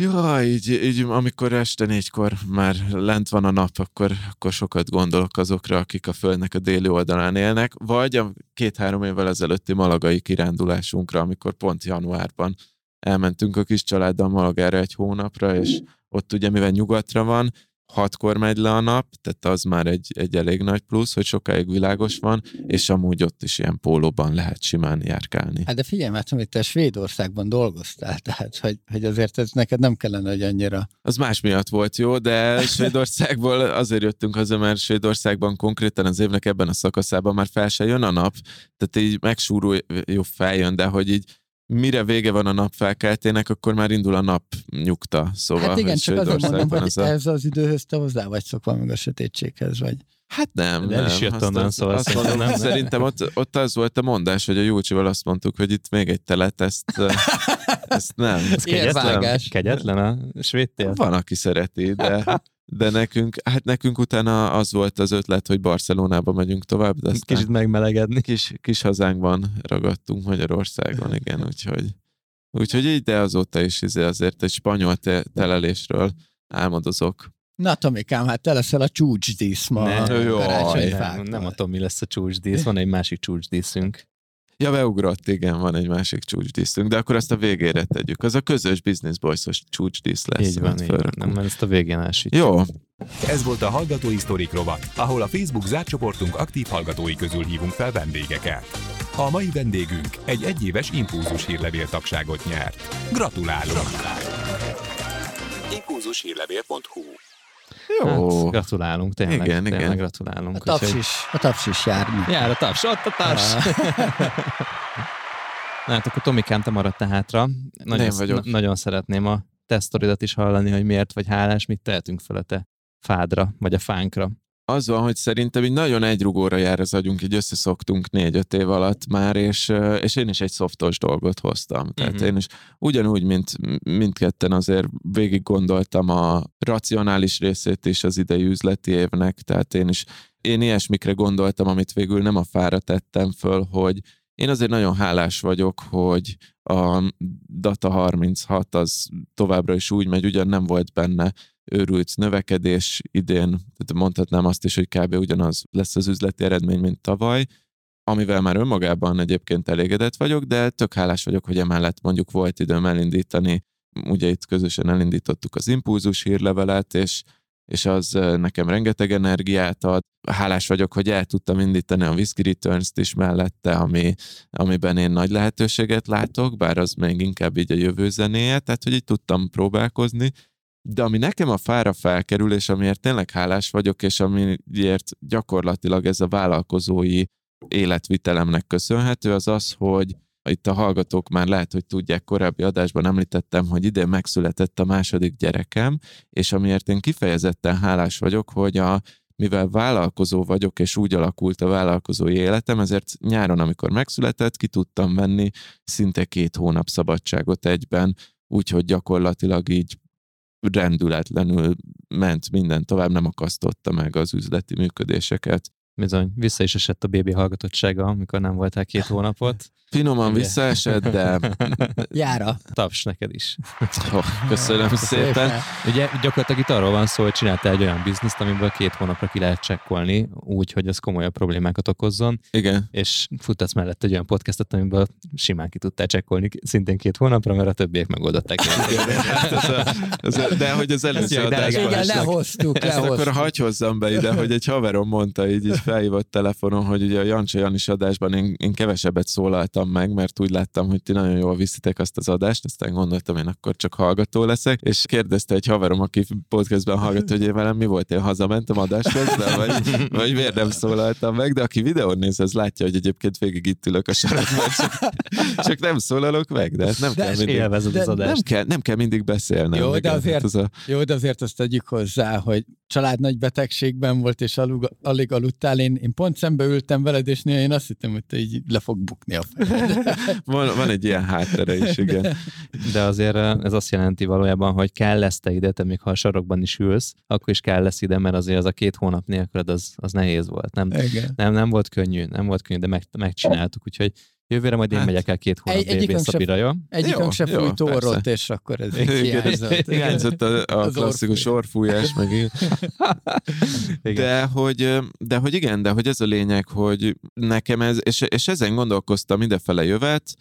Ja, így, így, amikor este négykor már lent van a nap, akkor, akkor sokat gondolok azokra, akik a Földnek a déli oldalán élnek, vagy a két-három évvel ezelőtti malagai kirándulásunkra, amikor pont januárban elmentünk a kis családdal Malagára egy hónapra, és ott ugye, mivel nyugatra van, hatkor megy le a nap, tehát az már egy, egy elég nagy plusz, hogy sokáig világos van, és amúgy ott is ilyen pólóban lehet simán járkálni. Hát de figyelj, mert amit te Svédországban dolgoztál, tehát hogy, hogy azért ez neked nem kellene, hogy annyira... Az más miatt volt jó, de *laughs* Svédországból azért jöttünk haza, mert Svédországban konkrétan az évnek ebben a szakaszában már fel se jön a nap, tehát így megsúrul, jó feljön, de hogy így mire vége van a nap felkeltének, akkor már indul a nap nyugta. Szóval, hát igen, csak azért mondom, hogy az a... ez az időhöz te hozzá vagy szokva, meg a sötétséghez, vagy... Hát nem, De el nem. is jött Azt onnan, szóval azt szerintem mondom, nem. Szerintem ott, ott az volt a mondás, hogy a Júlcsival azt mondtuk, hogy itt még egy telet, ezt, *laughs* ezt nem. Ez kegyetlen, kegyetlen a svéd tél. Van, aki szereti, de, de nekünk, hát nekünk utána az volt az ötlet, hogy Barcelonába megyünk tovább, de aztán Kicsit megmelegedni. kis, kis hazánkban ragadtunk Magyarországon, igen, úgyhogy, úgyhogy így, de azóta is izé azért egy spanyol te- telelésről álmodozok. Na Tomikám, hát te leszel a csúcsdísz ma Ne, a jó, nem, nem a Tomi lesz a csúcsdísz, van egy másik csúcsdíszünk. Ja, beugrott, igen, van egy másik csúcsdíszünk, de akkor azt a végére tegyük. Az a közös Business Boys-os csúcsdísz lesz. Így van, így van. Nem, mert ezt a végén elsítjük. Jó, Ez volt a Hallgatói Sztorik rovat, ahol a Facebook zárt csoportunk aktív hallgatói közül hívunk fel vendégeket. A mai vendégünk egy egyéves impulzus hírlevél tagságot nyert. Gratulálunk! impulzushírlevél.hu jó. Hát, gratulálunk, tényleg. Igen, tényleg igen. gratulálunk. A taps is, a taps is jár. Jár a taps, ott a taps. *laughs* Na hát akkor Tomikám, te maradtál hátra. Nagyon, Én vagyok. na- nagyon szeretném a te sztoridat is hallani, hogy miért vagy hálás, mit tehetünk fel a te fádra, vagy a fánkra. Az van, hogy szerintem így nagyon egyrugóra jár az agyunk, így összeszoktunk négy-öt év alatt már, és, és én is egy szoftos dolgot hoztam. Tehát Mhm. én is ugyanúgy, mint mindketten azért végig gondoltam a racionális részét is az idei üzleti évnek, tehát én is én ilyesmikre gondoltam, amit végül nem a fára tettem föl, hogy én azért nagyon hálás vagyok, hogy a Data 36 az továbbra is úgy megy, ugyan nem volt benne őrült növekedés idén, tehát mondhatnám azt is, hogy kb. ugyanaz lesz az üzleti eredmény, mint tavaly, amivel már önmagában egyébként elégedett vagyok, de tök hálás vagyok, hogy emellett mondjuk volt időm elindítani, ugye itt közösen elindítottuk az impulzus hírlevelet, és, és az nekem rengeteg energiát ad. Hálás vagyok, hogy el tudtam indítani a Whisky Returns-t is mellette, ami, amiben én nagy lehetőséget látok, bár az még inkább így a jövő zenéje, tehát hogy így tudtam próbálkozni, de ami nekem a fára felkerül, és amiért tényleg hálás vagyok, és amiért gyakorlatilag ez a vállalkozói életvitelemnek köszönhető, az az, hogy itt a hallgatók már lehet, hogy tudják, korábbi adásban említettem, hogy idén megszületett a második gyerekem, és amiért én kifejezetten hálás vagyok, hogy a, mivel vállalkozó vagyok, és úgy alakult a vállalkozói életem, ezért nyáron, amikor megszületett, ki tudtam venni szinte két hónap szabadságot egyben, úgyhogy gyakorlatilag így rendületlenül ment minden tovább, nem akasztotta meg az üzleti működéseket. Bizony, vissza is esett a bébi hallgatottsága, amikor nem voltál két hónapot. Finoman Ugye? visszaesett, de *laughs* Jára. Taps neked is. oh, köszönöm szépen. Ugye gyakorlatilag itt arról van szó, hogy csináltál egy olyan bizniszt, amiből két hónapra ki lehet csekkolni, úgy, hogy ez komolyabb problémákat okozzon, Igen. és futatsz mellett egy olyan podcastot, amiből simán ki tudtál csekkolni szintén két hónapra, mert a többiek megoldották. *laughs* Hát ez a, ez a, de hogy az előző adásban Igen, is lehoztuk, Ezt akkor lehoztuk. hagyj hozzam be ide, hogy egy haverom mondta, így, így felhívott telefonon, hogy ugye a Jancsa Janis adásban én, én kevesebbet szólaltam meg, mert úgy láttam, hogy ti nagyon jól viszitek azt az adást, aztán gondoltam, én akkor csak hallgató leszek, és kérdezte egy haverom, aki podcastben hallgat, hogy én velem mi volt, én hazamentem adás közben, vagy, vagy miért nem szólaltam meg, de aki videón néz, az látja, hogy egyébként végig itt ülök a sarokban, csak, csak nem szólalok meg, de hát nem De kell mindig, Élvezed az De adást. nem kell, nem kell mindig beszélnem. Jó, de azért- Hát az a, Jó, de azért azt tegyük hozzá, hogy család nagy betegségben volt, és alug, alig aludtál. Én, én pont szembe ültem veled, és néha én azt hittem, hogy te így le fog bukni a fejed. *laughs* van, van egy ilyen háttere is, igen. De azért eh, ez azt jelenti valójában, hogy kell lesz te ide, te még ha a sarokban is ülsz, akkor is kell lesz ide, mert azért az a két hónap nélküled az, az nehéz volt. Nem, Igen. nem, nem volt könnyű, nem volt könnyű, de meg, megcsináltuk, úgyhogy jövőre majd én Hát, megyek el két hónap egy- egyikünk sem- Szabira, jó? Egyikünk se fújt orrot, és akkor ez Igen, hiányzott. Hiányzott a, a Az klasszikus orrfújás. orfújás, meg így. *laughs* De hogy, de hogy igen, de hogy ez a lényeg, hogy nekem ez, és, és ezen gondolkoztam idefele jövet,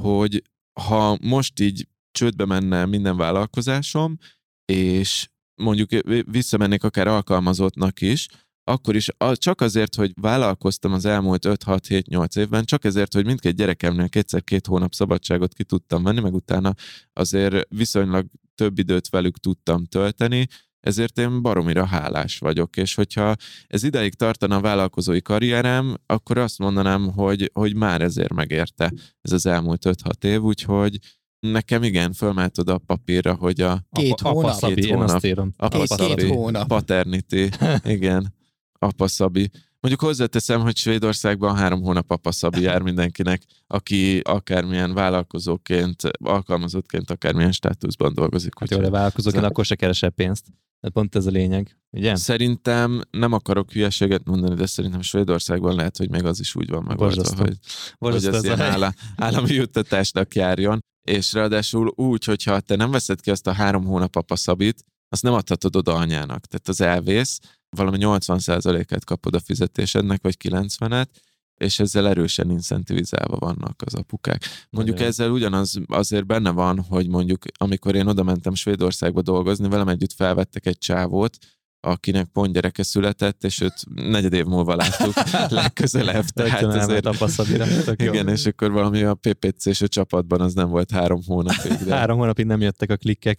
hogy ha most így csődbe menne minden vállalkozásom, és mondjuk visszamennék akár alkalmazottnak is, akkor is a- csak azért, hogy vállalkoztam az elmúlt 5-6-7-8 évben, csak ezért, hogy mindkét gyerekemnél kétszer-két hónap szabadságot ki tudtam venni, meg utána azért viszonylag több időt velük tudtam tölteni, ezért én baromira hálás vagyok, és hogyha ez ideig tartana a vállalkozói karrierem, akkor azt mondanám, hogy, hogy már ezért megérte ez az elmúlt 5-6 év, úgyhogy nekem igen, fölmehet oda a papírra, hogy a Két apa, hónap. Apa Szabi, Két én hónap. azt írom. apa Két- Szabi, két hónap. paternity, igen, *laughs* apa Szabi. Mondjuk hozzáteszem, hogy Svédországban három hónap apa Szabi jár mindenkinek, aki akármilyen vállalkozóként, alkalmazottként, akármilyen státuszban dolgozik. Hát jó, de vállalkozóként akkor se keresel pénzt. De pont ez a lényeg, ugye? Szerintem nem akarok hülyeséget mondani, de szerintem Svédországban lehet, hogy még az is úgy van megoldva, Borzasztó. hogy, hogy Borzasztó az ez a ilyen álla, állami juttatásnak járjon, és ráadásul úgy, hogyha te nem veszed ki azt a három hónap apaszabit, azt nem adhatod oda anyának. Tehát az elvész, valami 80%-át kapod a fizetésednek, vagy 90-et, és ezzel erősen incentivizálva vannak az apukák. Mondjuk Nagyon. ezzel ugyanaz azért benne van, hogy mondjuk amikor én oda mentem Svédországba dolgozni, velem együtt felvettek egy csávót, akinek pont gyereke született, és őt negyed év múlva láttuk *laughs* legközelebb. Tehát azért, apa Szabira. Tök jó. igen, és akkor valami a PPC és a csapatban az nem volt három hónapig. De, *laughs* Három hónapig nem jöttek a klikkek.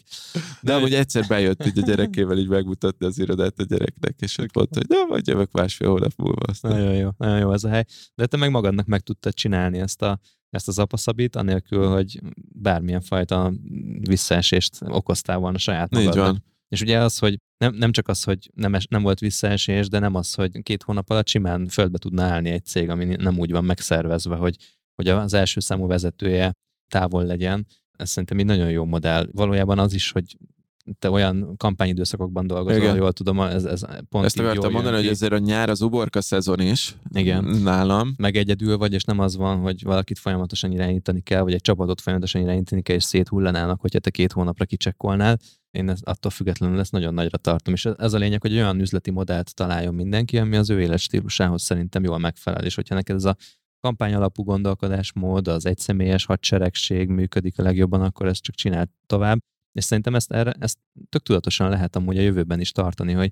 de amúgy egyszer bejött így a gyerekével így megmutatni az irodát a gyereknek, és ott mondta, hogy na, majd jövök másfél hónap múlva. Aztán Nagyon jó, nagyon jó ez a hely. De te meg magadnak meg tudtad csinálni ezt a ezt az apaszabit, anélkül, hogy bármilyen fajta visszaesést okoztál volna saját így magadnak. van. És ugye az, hogy nem, nem csak az, hogy nem, es, nem volt visszaesés, de nem az, hogy két hónap alatt simán földbe tudna állni egy cég, ami nem úgy van megszervezve, hogy, hogy az első számú vezetője távol legyen. Ez szerintem egy nagyon jó modell. Valójában az is, hogy te olyan kampányidőszakokban dolgozol, Igen. jól tudom, ez, ez pont Ezt akartam mondani, jön hogy ezért a nyár az uborka szezon is Igen. nálam. meg egyedül vagy, és nem az van, hogy valakit folyamatosan irányítani kell, vagy egy csapatot folyamatosan irányítani kell, és széthullanának, hogyha te két hónapra kicsekkolnál. Én ezt attól függetlenül ezt nagyon nagyra tartom. És ez a lényeg, hogy olyan üzleti modellt találjon mindenki, ami az ő életstílusához szerintem jól megfelel. És hogyha neked ez a kampány alapú gondolkodásmód, az egyszemélyes hadseregség működik a legjobban, akkor ezt csak csináld tovább. És szerintem ezt, erre, ezt tök tudatosan lehet amúgy a jövőben is tartani, hogy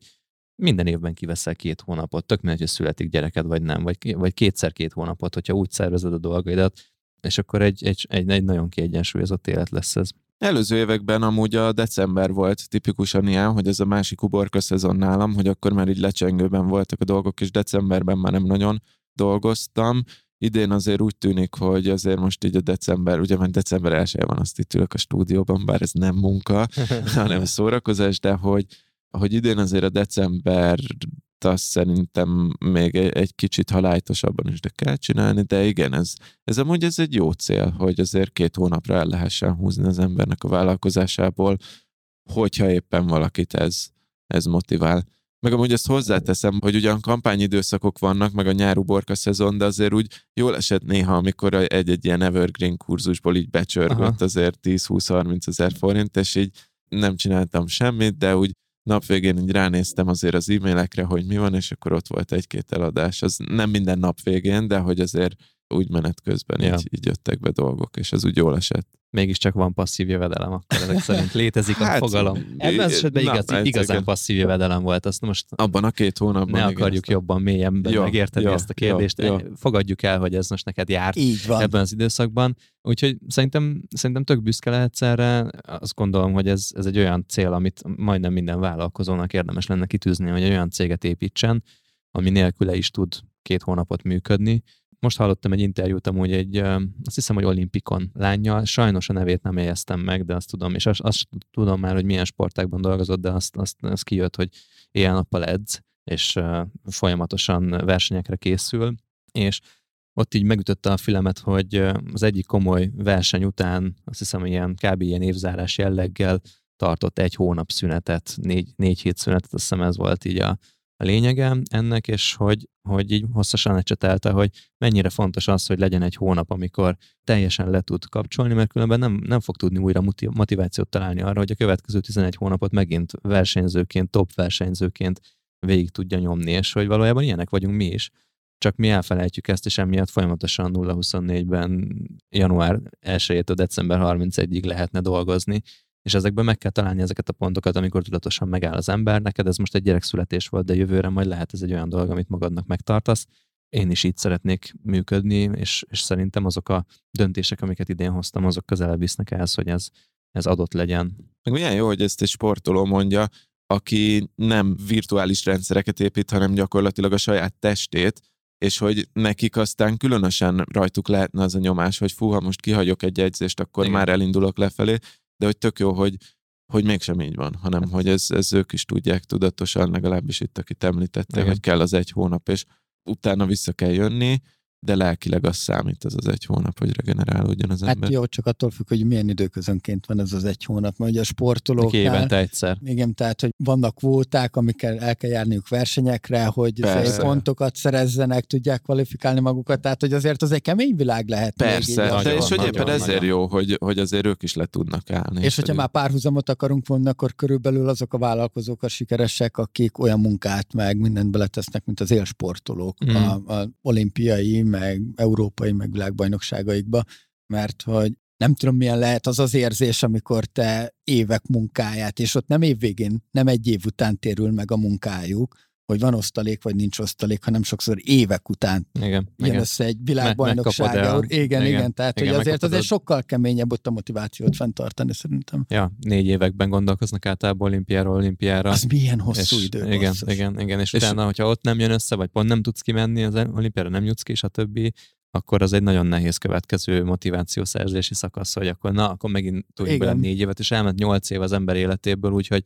minden évben kiveszel két hónapot, tök mindegy, hogy születik gyereked, vagy nem, vagy, vagy kétszer két hónapot, hogyha úgy szervezed a dolgaidat, és akkor egy, egy, egy, egy nagyon kiegyensúlyozott élet lesz ez. Előző években amúgy a december volt tipikusan ilyen, hogy ez a másik uborka szezon nálam, hogy akkor már így lecsengőben voltak a dolgok, és decemberben már nem nagyon dolgoztam. Idén azért úgy tűnik, hogy azért most így a december, ugye már december 1 van, azt itt ülök a stúdióban, bár ez nem munka, *laughs* hanem szórakozás, de hogy, hogy idén azért a december azt szerintem még egy, egy kicsit halájtosabban is de kell csinálni, de igen, ez, ez amúgy ez egy jó cél, hogy azért két hónapra el lehessen húzni az embernek a vállalkozásából, hogyha éppen valakit ez, ez motivál. Meg amúgy ezt hozzáteszem, hogy ugyan kampányidőszakok vannak, meg a nyáruborka szezon, de azért úgy jól esett néha, amikor egy-egy ilyen evergreen kurzusból így becsörgött Aha. azért 10-20-30 ezer forint, és így nem csináltam semmit, de úgy napvégén így ránéztem azért az e-mailekre, hogy mi van, és akkor ott volt egy-két eladás. Az nem minden nap végén, de hogy azért úgy menet közben ja. így, így jöttek be dolgok, és ez úgy jól esett mégiscsak van passzív jövedelem, akkor ezek szerint létezik hát, a fogalom. Ebben az esetben igaz, na, igazán passzív jövedelem volt. Azt most Abban a két hónapban. Ne akarjuk igen, jobban mélyen jó, megérteni jó, ezt a kérdést. Jó, jó. Fogadjuk el, hogy ez most neked járt Így van. ebben az időszakban. Úgyhogy szerintem, szerintem tök büszke lehetsz erre. Azt gondolom, hogy ez, ez egy olyan cél, amit majdnem minden vállalkozónak érdemes lenne kitűzni, hogy egy olyan céget építsen, ami nélküle is tud két hónapot működni, most hallottam egy interjút amúgy egy, azt hiszem, hogy olimpikon lányjal, sajnos a nevét nem jegyeztem meg, de azt tudom, és azt, azt tudom már, hogy milyen sportákban dolgozott, de azt, azt, azt kijött, hogy éjjel-nappal edz, és folyamatosan versenyekre készül, és ott így megütötte a filemet, hogy az egyik komoly verseny után, azt hiszem, ilyen kb. ilyen évzárás jelleggel tartott egy hónap szünetet, négy, négy hét szünetet, azt hiszem ez volt így a, a lényege ennek, és hogy, hogy így hosszasan ecsetelte, hogy mennyire fontos az, hogy legyen egy hónap, amikor teljesen le tud kapcsolni, mert különben nem, nem fog tudni újra motivációt találni arra, hogy a következő 11 hónapot megint versenyzőként, top versenyzőként végig tudja nyomni, és hogy valójában ilyenek vagyunk mi is. Csak mi elfelejtjük ezt, és emiatt folyamatosan 0-24-ben január 1-től december 31-ig lehetne dolgozni, és ezekben meg kell találni ezeket a pontokat, amikor tudatosan megáll az ember. Neked ez most egy gyerekszületés volt, de jövőre majd lehet ez egy olyan dolog, amit magadnak megtartasz. Én is így szeretnék működni, és, és szerintem azok a döntések, amiket idén hoztam, azok közelebb visznek ehhez, hogy ez, ez adott legyen. Meg milyen jó, hogy ezt egy sportoló mondja, aki nem virtuális rendszereket épít, hanem gyakorlatilag a saját testét, és hogy nekik aztán különösen rajtuk lehetne az a nyomás, hogy fú, ha most kihagyok egy edzést, akkor Igen. már elindulok lefelé, de hogy tök jó, hogy, hogy mégsem így van, hanem hát. hogy ez, ez ők is tudják tudatosan, legalábbis itt, akit említette, hogy kell az egy hónap, és utána vissza kell jönni, de lelkileg az számít ez az egy hónap, hogy regenerálódjon az hát ember. Hát jó, csak attól függ, hogy milyen időközönként van ez az egy hónap, mert ugye a sportolók. évente egyszer. Igen, tehát, hogy vannak kvóták, amikkel el kell járniuk versenyekre, hogy pontokat szerezzenek, tudják kvalifikálni magukat, tehát, hogy azért az egy kemény világ lehet. Persze, még, de és hogy éppen nagyon, ezért nagyon. jó, hogy, hogy azért ők is le tudnak állni. És hogyha már párhuzamot akarunk vonni, akkor körülbelül azok a vállalkozók a sikeresek, akik olyan munkát meg mindent beletesznek, mint az élsportolók, mm. a, a olimpiai, meg európai, meg világbajnokságaikba, mert hogy nem tudom, milyen lehet az az érzés, amikor te évek munkáját, és ott nem évvégén, nem egy év után térül meg a munkájuk, hogy van osztalék, vagy nincs osztalék, hanem sokszor évek után igen, jön igen. össze egy világbajnokság. Igen, igen, igen, tehát igen, hogy azért az egy sokkal keményebb ott a motivációt fenntartani szerintem. Ja, négy években gondolkoznak általában olimpiáról olimpiára. Az milyen hosszú és, idő. Igen, basszus. igen, igen, és, és utána, hogyha ott nem jön össze, vagy pont nem tudsz kimenni az olimpiára, nem jutsz ki, és a többi, akkor az egy nagyon nehéz következő motivációszerzési szakasz, hogy akkor na, akkor megint tudjuk bele négy évet, és elment nyolc év az ember életéből, úgyhogy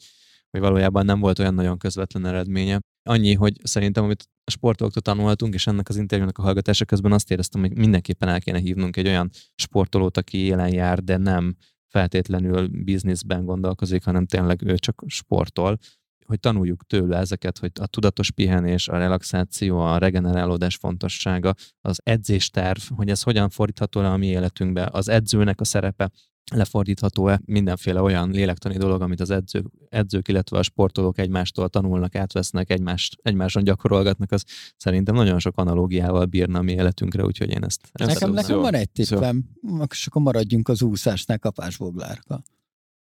hogy valójában nem volt olyan nagyon közvetlen eredménye. Annyi, hogy szerintem, amit a sportolóktól tanulhatunk, és ennek az interjúnak a hallgatása közben azt éreztem, hogy mindenképpen el kéne hívnunk egy olyan sportolót, aki élen jár, de nem feltétlenül bizniszben gondolkozik, hanem tényleg ő csak sportol, hogy tanuljuk tőle ezeket, hogy a tudatos pihenés, a relaxáció, a regenerálódás fontossága, az edzésterv, hogy ez hogyan fordítható le a mi életünkbe, az edzőnek a szerepe, lefordítható-e mindenféle olyan lélektani dolog, amit az edzők, edzők, illetve a sportolók egymástól tanulnak, átvesznek, egymást, egymáson gyakorolgatnak, az szerintem nagyon sok analógiával bírna a mi életünkre, úgyhogy én ezt... ezt nekem, nekem van egy tippem, és akkor maradjunk az úszásnál kapásboglárka.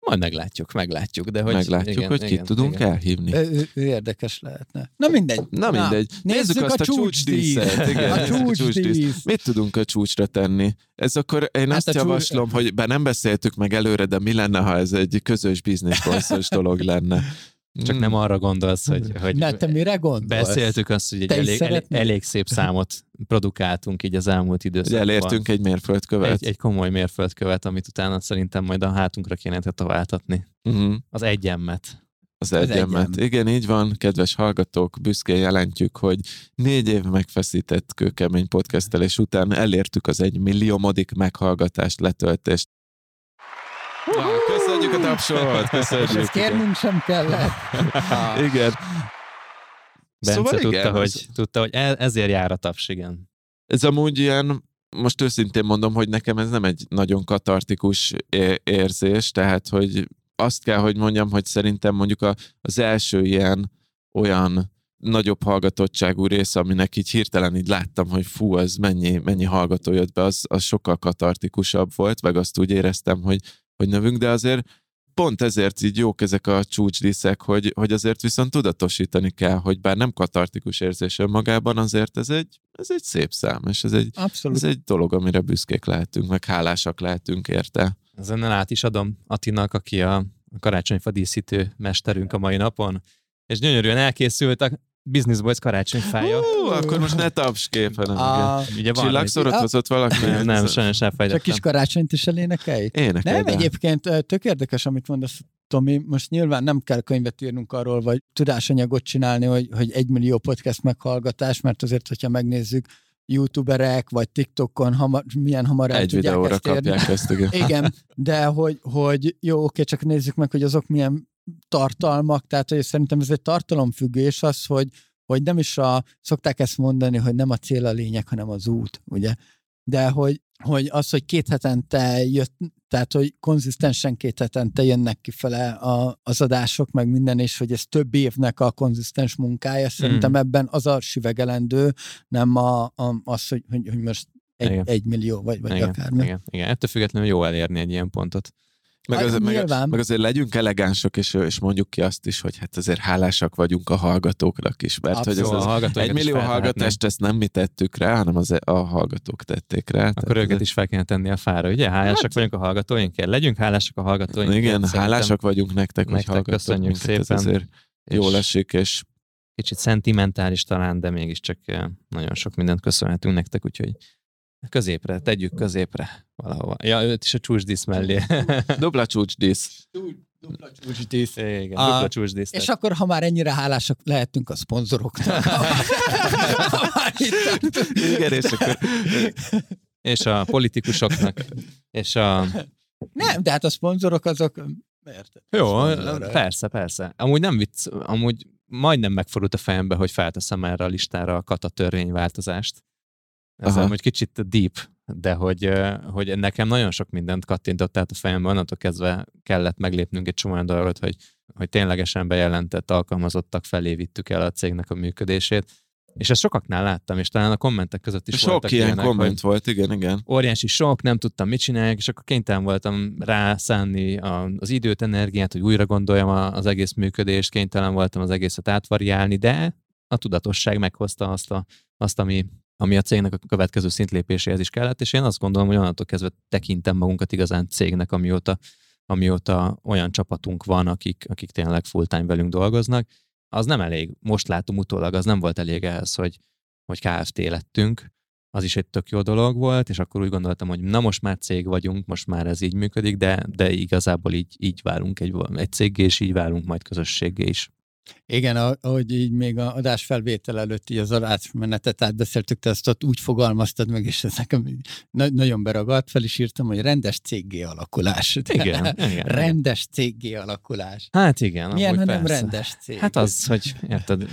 Majd meglátjuk, meglátjuk. De hogy, meglátjuk, igen, hogy kit igen, tudunk igen. elhívni. Ő, ő, érdekes lehetne. Na mindegy. Na mindegy. Na, nézzük, nézzük azt a, a csúcsdíszet. Igen, *laughs* a csúcsdísz. Mit tudunk a csúcsra tenni? Ez akkor én hát azt javaslom, csúcs... hogy bár nem beszéltük meg előre, de mi lenne, ha ez egy közös bizniszkonszos *laughs* dolog lenne. Csak mm. nem arra gondolsz, hogy, hogy ne, te mire gondolsz? Beszéltük azt, hogy egy elég, elég, elég szép számot produkáltunk így az elmúlt időszakban. Hogy elértünk egy mérföldkövet. Egy, egy komoly mérföldkövet, amit utána szerintem majd a hátunkra kéne tetováltatni. Uh-huh. Az egyemmet. Az, egyemet. Egyem. Igen, így van, kedves hallgatók, büszkén jelentjük, hogy négy év megfeszített kőkemény podcastelés után elértük az egy milliómodik meghallgatást, letöltést. Na, köszönjük a tapsot, köszönjük. És ezt kérnünk sem kellett. *laughs* Igen. Bence Szóval tudta, igen, hogy, ez- tudta, hogy e- ezért jár a taps, igen. Ez amúgy ilyen, most őszintén mondom, hogy nekem ez nem egy nagyon katartikus é- érzés, tehát, hogy azt kell, hogy mondjam, hogy szerintem mondjuk a, az első ilyen olyan nagyobb hallgatottságú rész, aminek így hirtelen így láttam, hogy fú, az mennyi, mennyi hallgató jött be, az, az sokkal katartikusabb volt, meg azt úgy éreztem, hogy, hogy növünk, de azért pont ezért így jók ezek a csúcsdiszek, hogy, hogy azért viszont tudatosítani kell, hogy bár nem katartikus érzés önmagában, azért ez egy, ez egy szép szám, és ez egy, Abszolút. ez egy dolog, amire büszkék lehetünk, meg hálásak lehetünk érte. Ezennel át is adom Attinak, aki a a karácsonyfa díszítő mesterünk a mai napon, és gyönyörűen elkészült a Business Boys karácsonyfája. Hú, akkor most ne tapskép, hanem igen. A, Ugye van Csillagszorot valaki? Nem, nem, sajnos csak kis elfejtettem. karácsonyt is elénekelj? Énekel, Nem, egyébként ö, tök érdekes, amit mondasz, Tomi. Most nyilván nem kell könyvet írnunk arról, vagy tudásanyagot csinálni, hogy, hogy egy millió podcast meghallgatás, mert azért, hogyha megnézzük, youtuberek, vagy TikTokon hamar, milyen hamar el Egy tudják videóra ezt érni. kapják ezt, igen. Igen, *laughs* de hogy, hogy jó, oké, csak nézzük meg, hogy azok milyen tartalmak, tehát hogy szerintem ez egy tartalomfüggés az, hogy, hogy nem is a, szokták ezt mondani, hogy nem a cél a lényeg, hanem az út, ugye? De hogy, hogy az, hogy két hetente jött, tehát hogy konzisztensen két hetente jönnek kifele a, az adások, meg minden, és hogy ez több évnek a konzisztens munkája, szerintem Mm. ebben az a süvegelendő, nem a, a, az, hogy, hogy, hogy most egy, Igen. egy millió, vagy, vagy igen, akármi. igen, igen, ettől függetlenül jó elérni egy ilyen pontot. Meg, az, Hát, meg, nyilván. meg azért legyünk elegánsok, és, és mondjuk ki azt is, hogy hát azért hálásak vagyunk a hallgatóknak is, mert hogy ez Szóval az, a hallgatóikat egy millió hallgatást ezt nem mi tettük rá, hanem az, a hallgatók tették rá. Akkor őket is fel kéne tenni a fára, ugye? Hálásak Hát- vagyunk a hallgatóinkért. Legyünk hálásak a hallgatóinkért. Igen, hálásak vagyunk nektek, hogy nektek hallgattok köszönjük minket, ez szépen. azért jól és esik, és Kicsit szentimentális talán, de mégiscsak eh, nagyon sok mindent köszönhetünk nektek, úgyhogy középre, tegyük középre valahova. Ja, őt is a csúcsdísz mellé. *laughs* dobla csúcsdísz. Dupla csúcsdísz. Igen, A- dupla csúcsdísz. És akkor, ha már ennyire hálásak lehetünk a szponzoroknak. Igen, és akkor és a politikusoknak, és a... Nem, de hát a szponzorok azok... Érted? Jó, Szponzorok. persze, persze. Amúgy nem vicc, amúgy majdnem megfordult a fejembe, hogy felteszem erre a listára a kata törvényváltozást. Ez Aha. amúgy kicsit deep, de hogy, hogy nekem nagyon sok mindent kattintott át a fejembe, onnantól kezdve kellett meglépnünk egy csomó olyan dolgot, hogy, hogy ténylegesen bejelentett alkalmazottak felé vittük el a cégnek a működését. És ezt sokaknál láttam, és talán a kommentek között is sok voltak ilyen ilyenek, komment volt, igen, igen. óriási sok, nem tudtam mit csinálják, és akkor kénytelen voltam rászánni az időt, energiát, hogy újra gondoljam az egész működést, kénytelen voltam az egészet átvariálni, de a tudatosság meghozta azt, a, azt ami, ami a cégnek a következő szintlépéséhez is kellett, és én azt gondolom, hogy onnantól kezdve tekintem magunkat igazán cégnek, amióta, amióta olyan csapatunk van, akik, akik tényleg full-time velünk dolgoznak. Az nem elég, most látom utólag, az nem volt elég ehhez, hogy, hogy KFT lettünk, az is egy tök jó dolog volt, és akkor úgy gondoltam, hogy na most már cég vagyunk, most már ez így működik, de, de igazából így, így válunk egy, egy céggé, és így válunk majd közösséggé is. Igen, ahogy így még a adás felvétel előtt így az adásmenetet átbeszéltük, te ott úgy fogalmaztad meg, és ez nekem na- nagyon beragadt, fel is írtam, hogy rendes céggé alakulás. *laughs* Igen, igen. rendes céggé alakulás. Hát igen. Milyen, ha nem rendes cég? Hát az, hogy érted,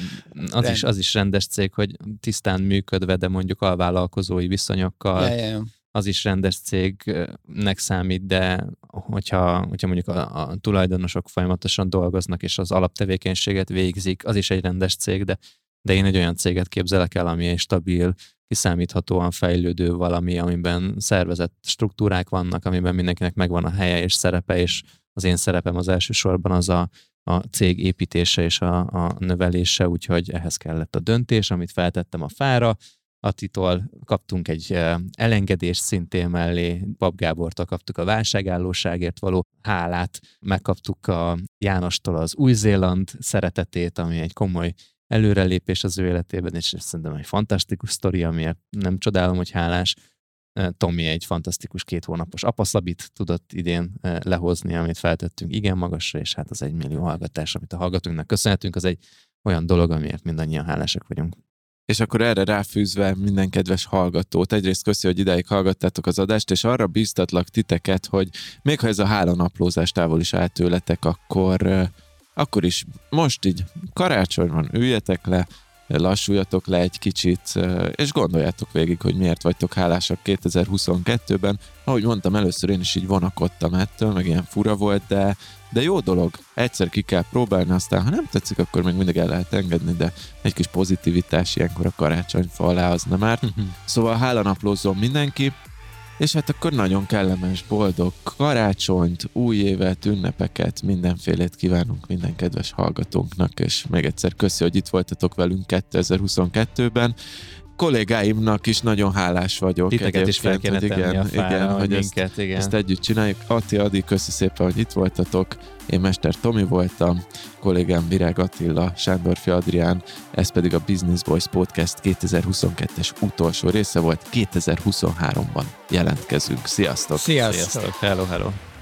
az is, az is rendes cég, hogy tisztán működve, de mondjuk alvállalkozói viszonyokkal, Ja, ja, ja. Az is rendes cégnek számít, de hogyha, hogyha mondjuk a, a tulajdonosok folyamatosan dolgoznak, és az alaptevékenységet végzik, az is egy rendes cég, de, de én egy olyan céget képzelek el, ami egy stabil, kiszámíthatóan fejlődő valami, amiben szervezett struktúrák vannak, amiben mindenkinek megvan a helye és szerepe, és az én szerepem az elsősorban az a, a cég építése és a, a növelése, úgyhogy ehhez kellett a döntés, amit feltettem a fára, Attitól kaptunk egy elengedést szintén mellé, Pap Gábortól kaptuk a válságállóságért való hálát, megkaptuk a Jánostól az Új-Zéland szeretetét, ami egy komoly előrelépés az ő életében, és szerintem egy fantasztikus sztori, amiért nem csodálom, hogy hálás. Tomi egy fantasztikus két hónapos apaszlabit tudott idén eh, lehozni, amit feltettünk igen magasra, és hát az egy millió hallgatás, amit a hallgatóinknak köszönhetünk, az egy olyan dolog, amiért mindannyian hálásak vagyunk. És akkor erre ráfűzve minden kedves hallgatót, egyrészt köszi, hogy ideig hallgattátok az adást, és arra bíztatlak titeket, hogy még ha ez a hálanaplózás távol is áll tőletek, akkor, akkor is most így karácsony van, üljetek le, lassuljatok le egy kicsit, és gondoljátok végig, hogy miért vagytok hálásak 2022-ben. Ahogy mondtam, először én is így vonakodtam ettől, meg ilyen fura volt, de, de jó dolog. Egyszer ki kell próbálni, aztán ha nem tetszik, akkor még mindig el lehet engedni, de egy kis pozitivitás ilyenkor a karácsonyfa alá az nem árt. szóval hálanaplózzon mindenki, és hát akkor nagyon kellemes, boldog karácsonyt, új évet, ünnepeket, mindenfélét kívánunk minden kedves hallgatónknak, és még egyszer köszi, hogy itt voltatok velünk 2022-ben kollégáimnak is nagyon hálás vagyok. Titeket is fel kéne igen, a fára, igen, hogy minket, ezt, igen. ezt együtt csináljuk. Ati, Adi, köszi szépen, hogy itt voltatok. Én Mester Tomi voltam, kollégám Virág Attila, Sándorfi Adrián, ez pedig a Business Voice Podcast 2022-es utolsó része volt. 2023-ban jelentkezünk. Sziasztok! Sziasztok! Sziasztok. Hello, hello!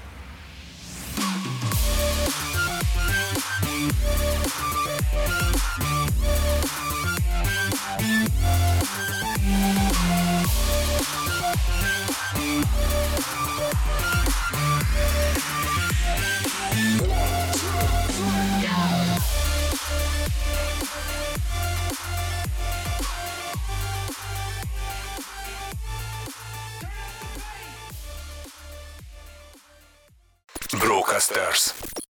Brocasters.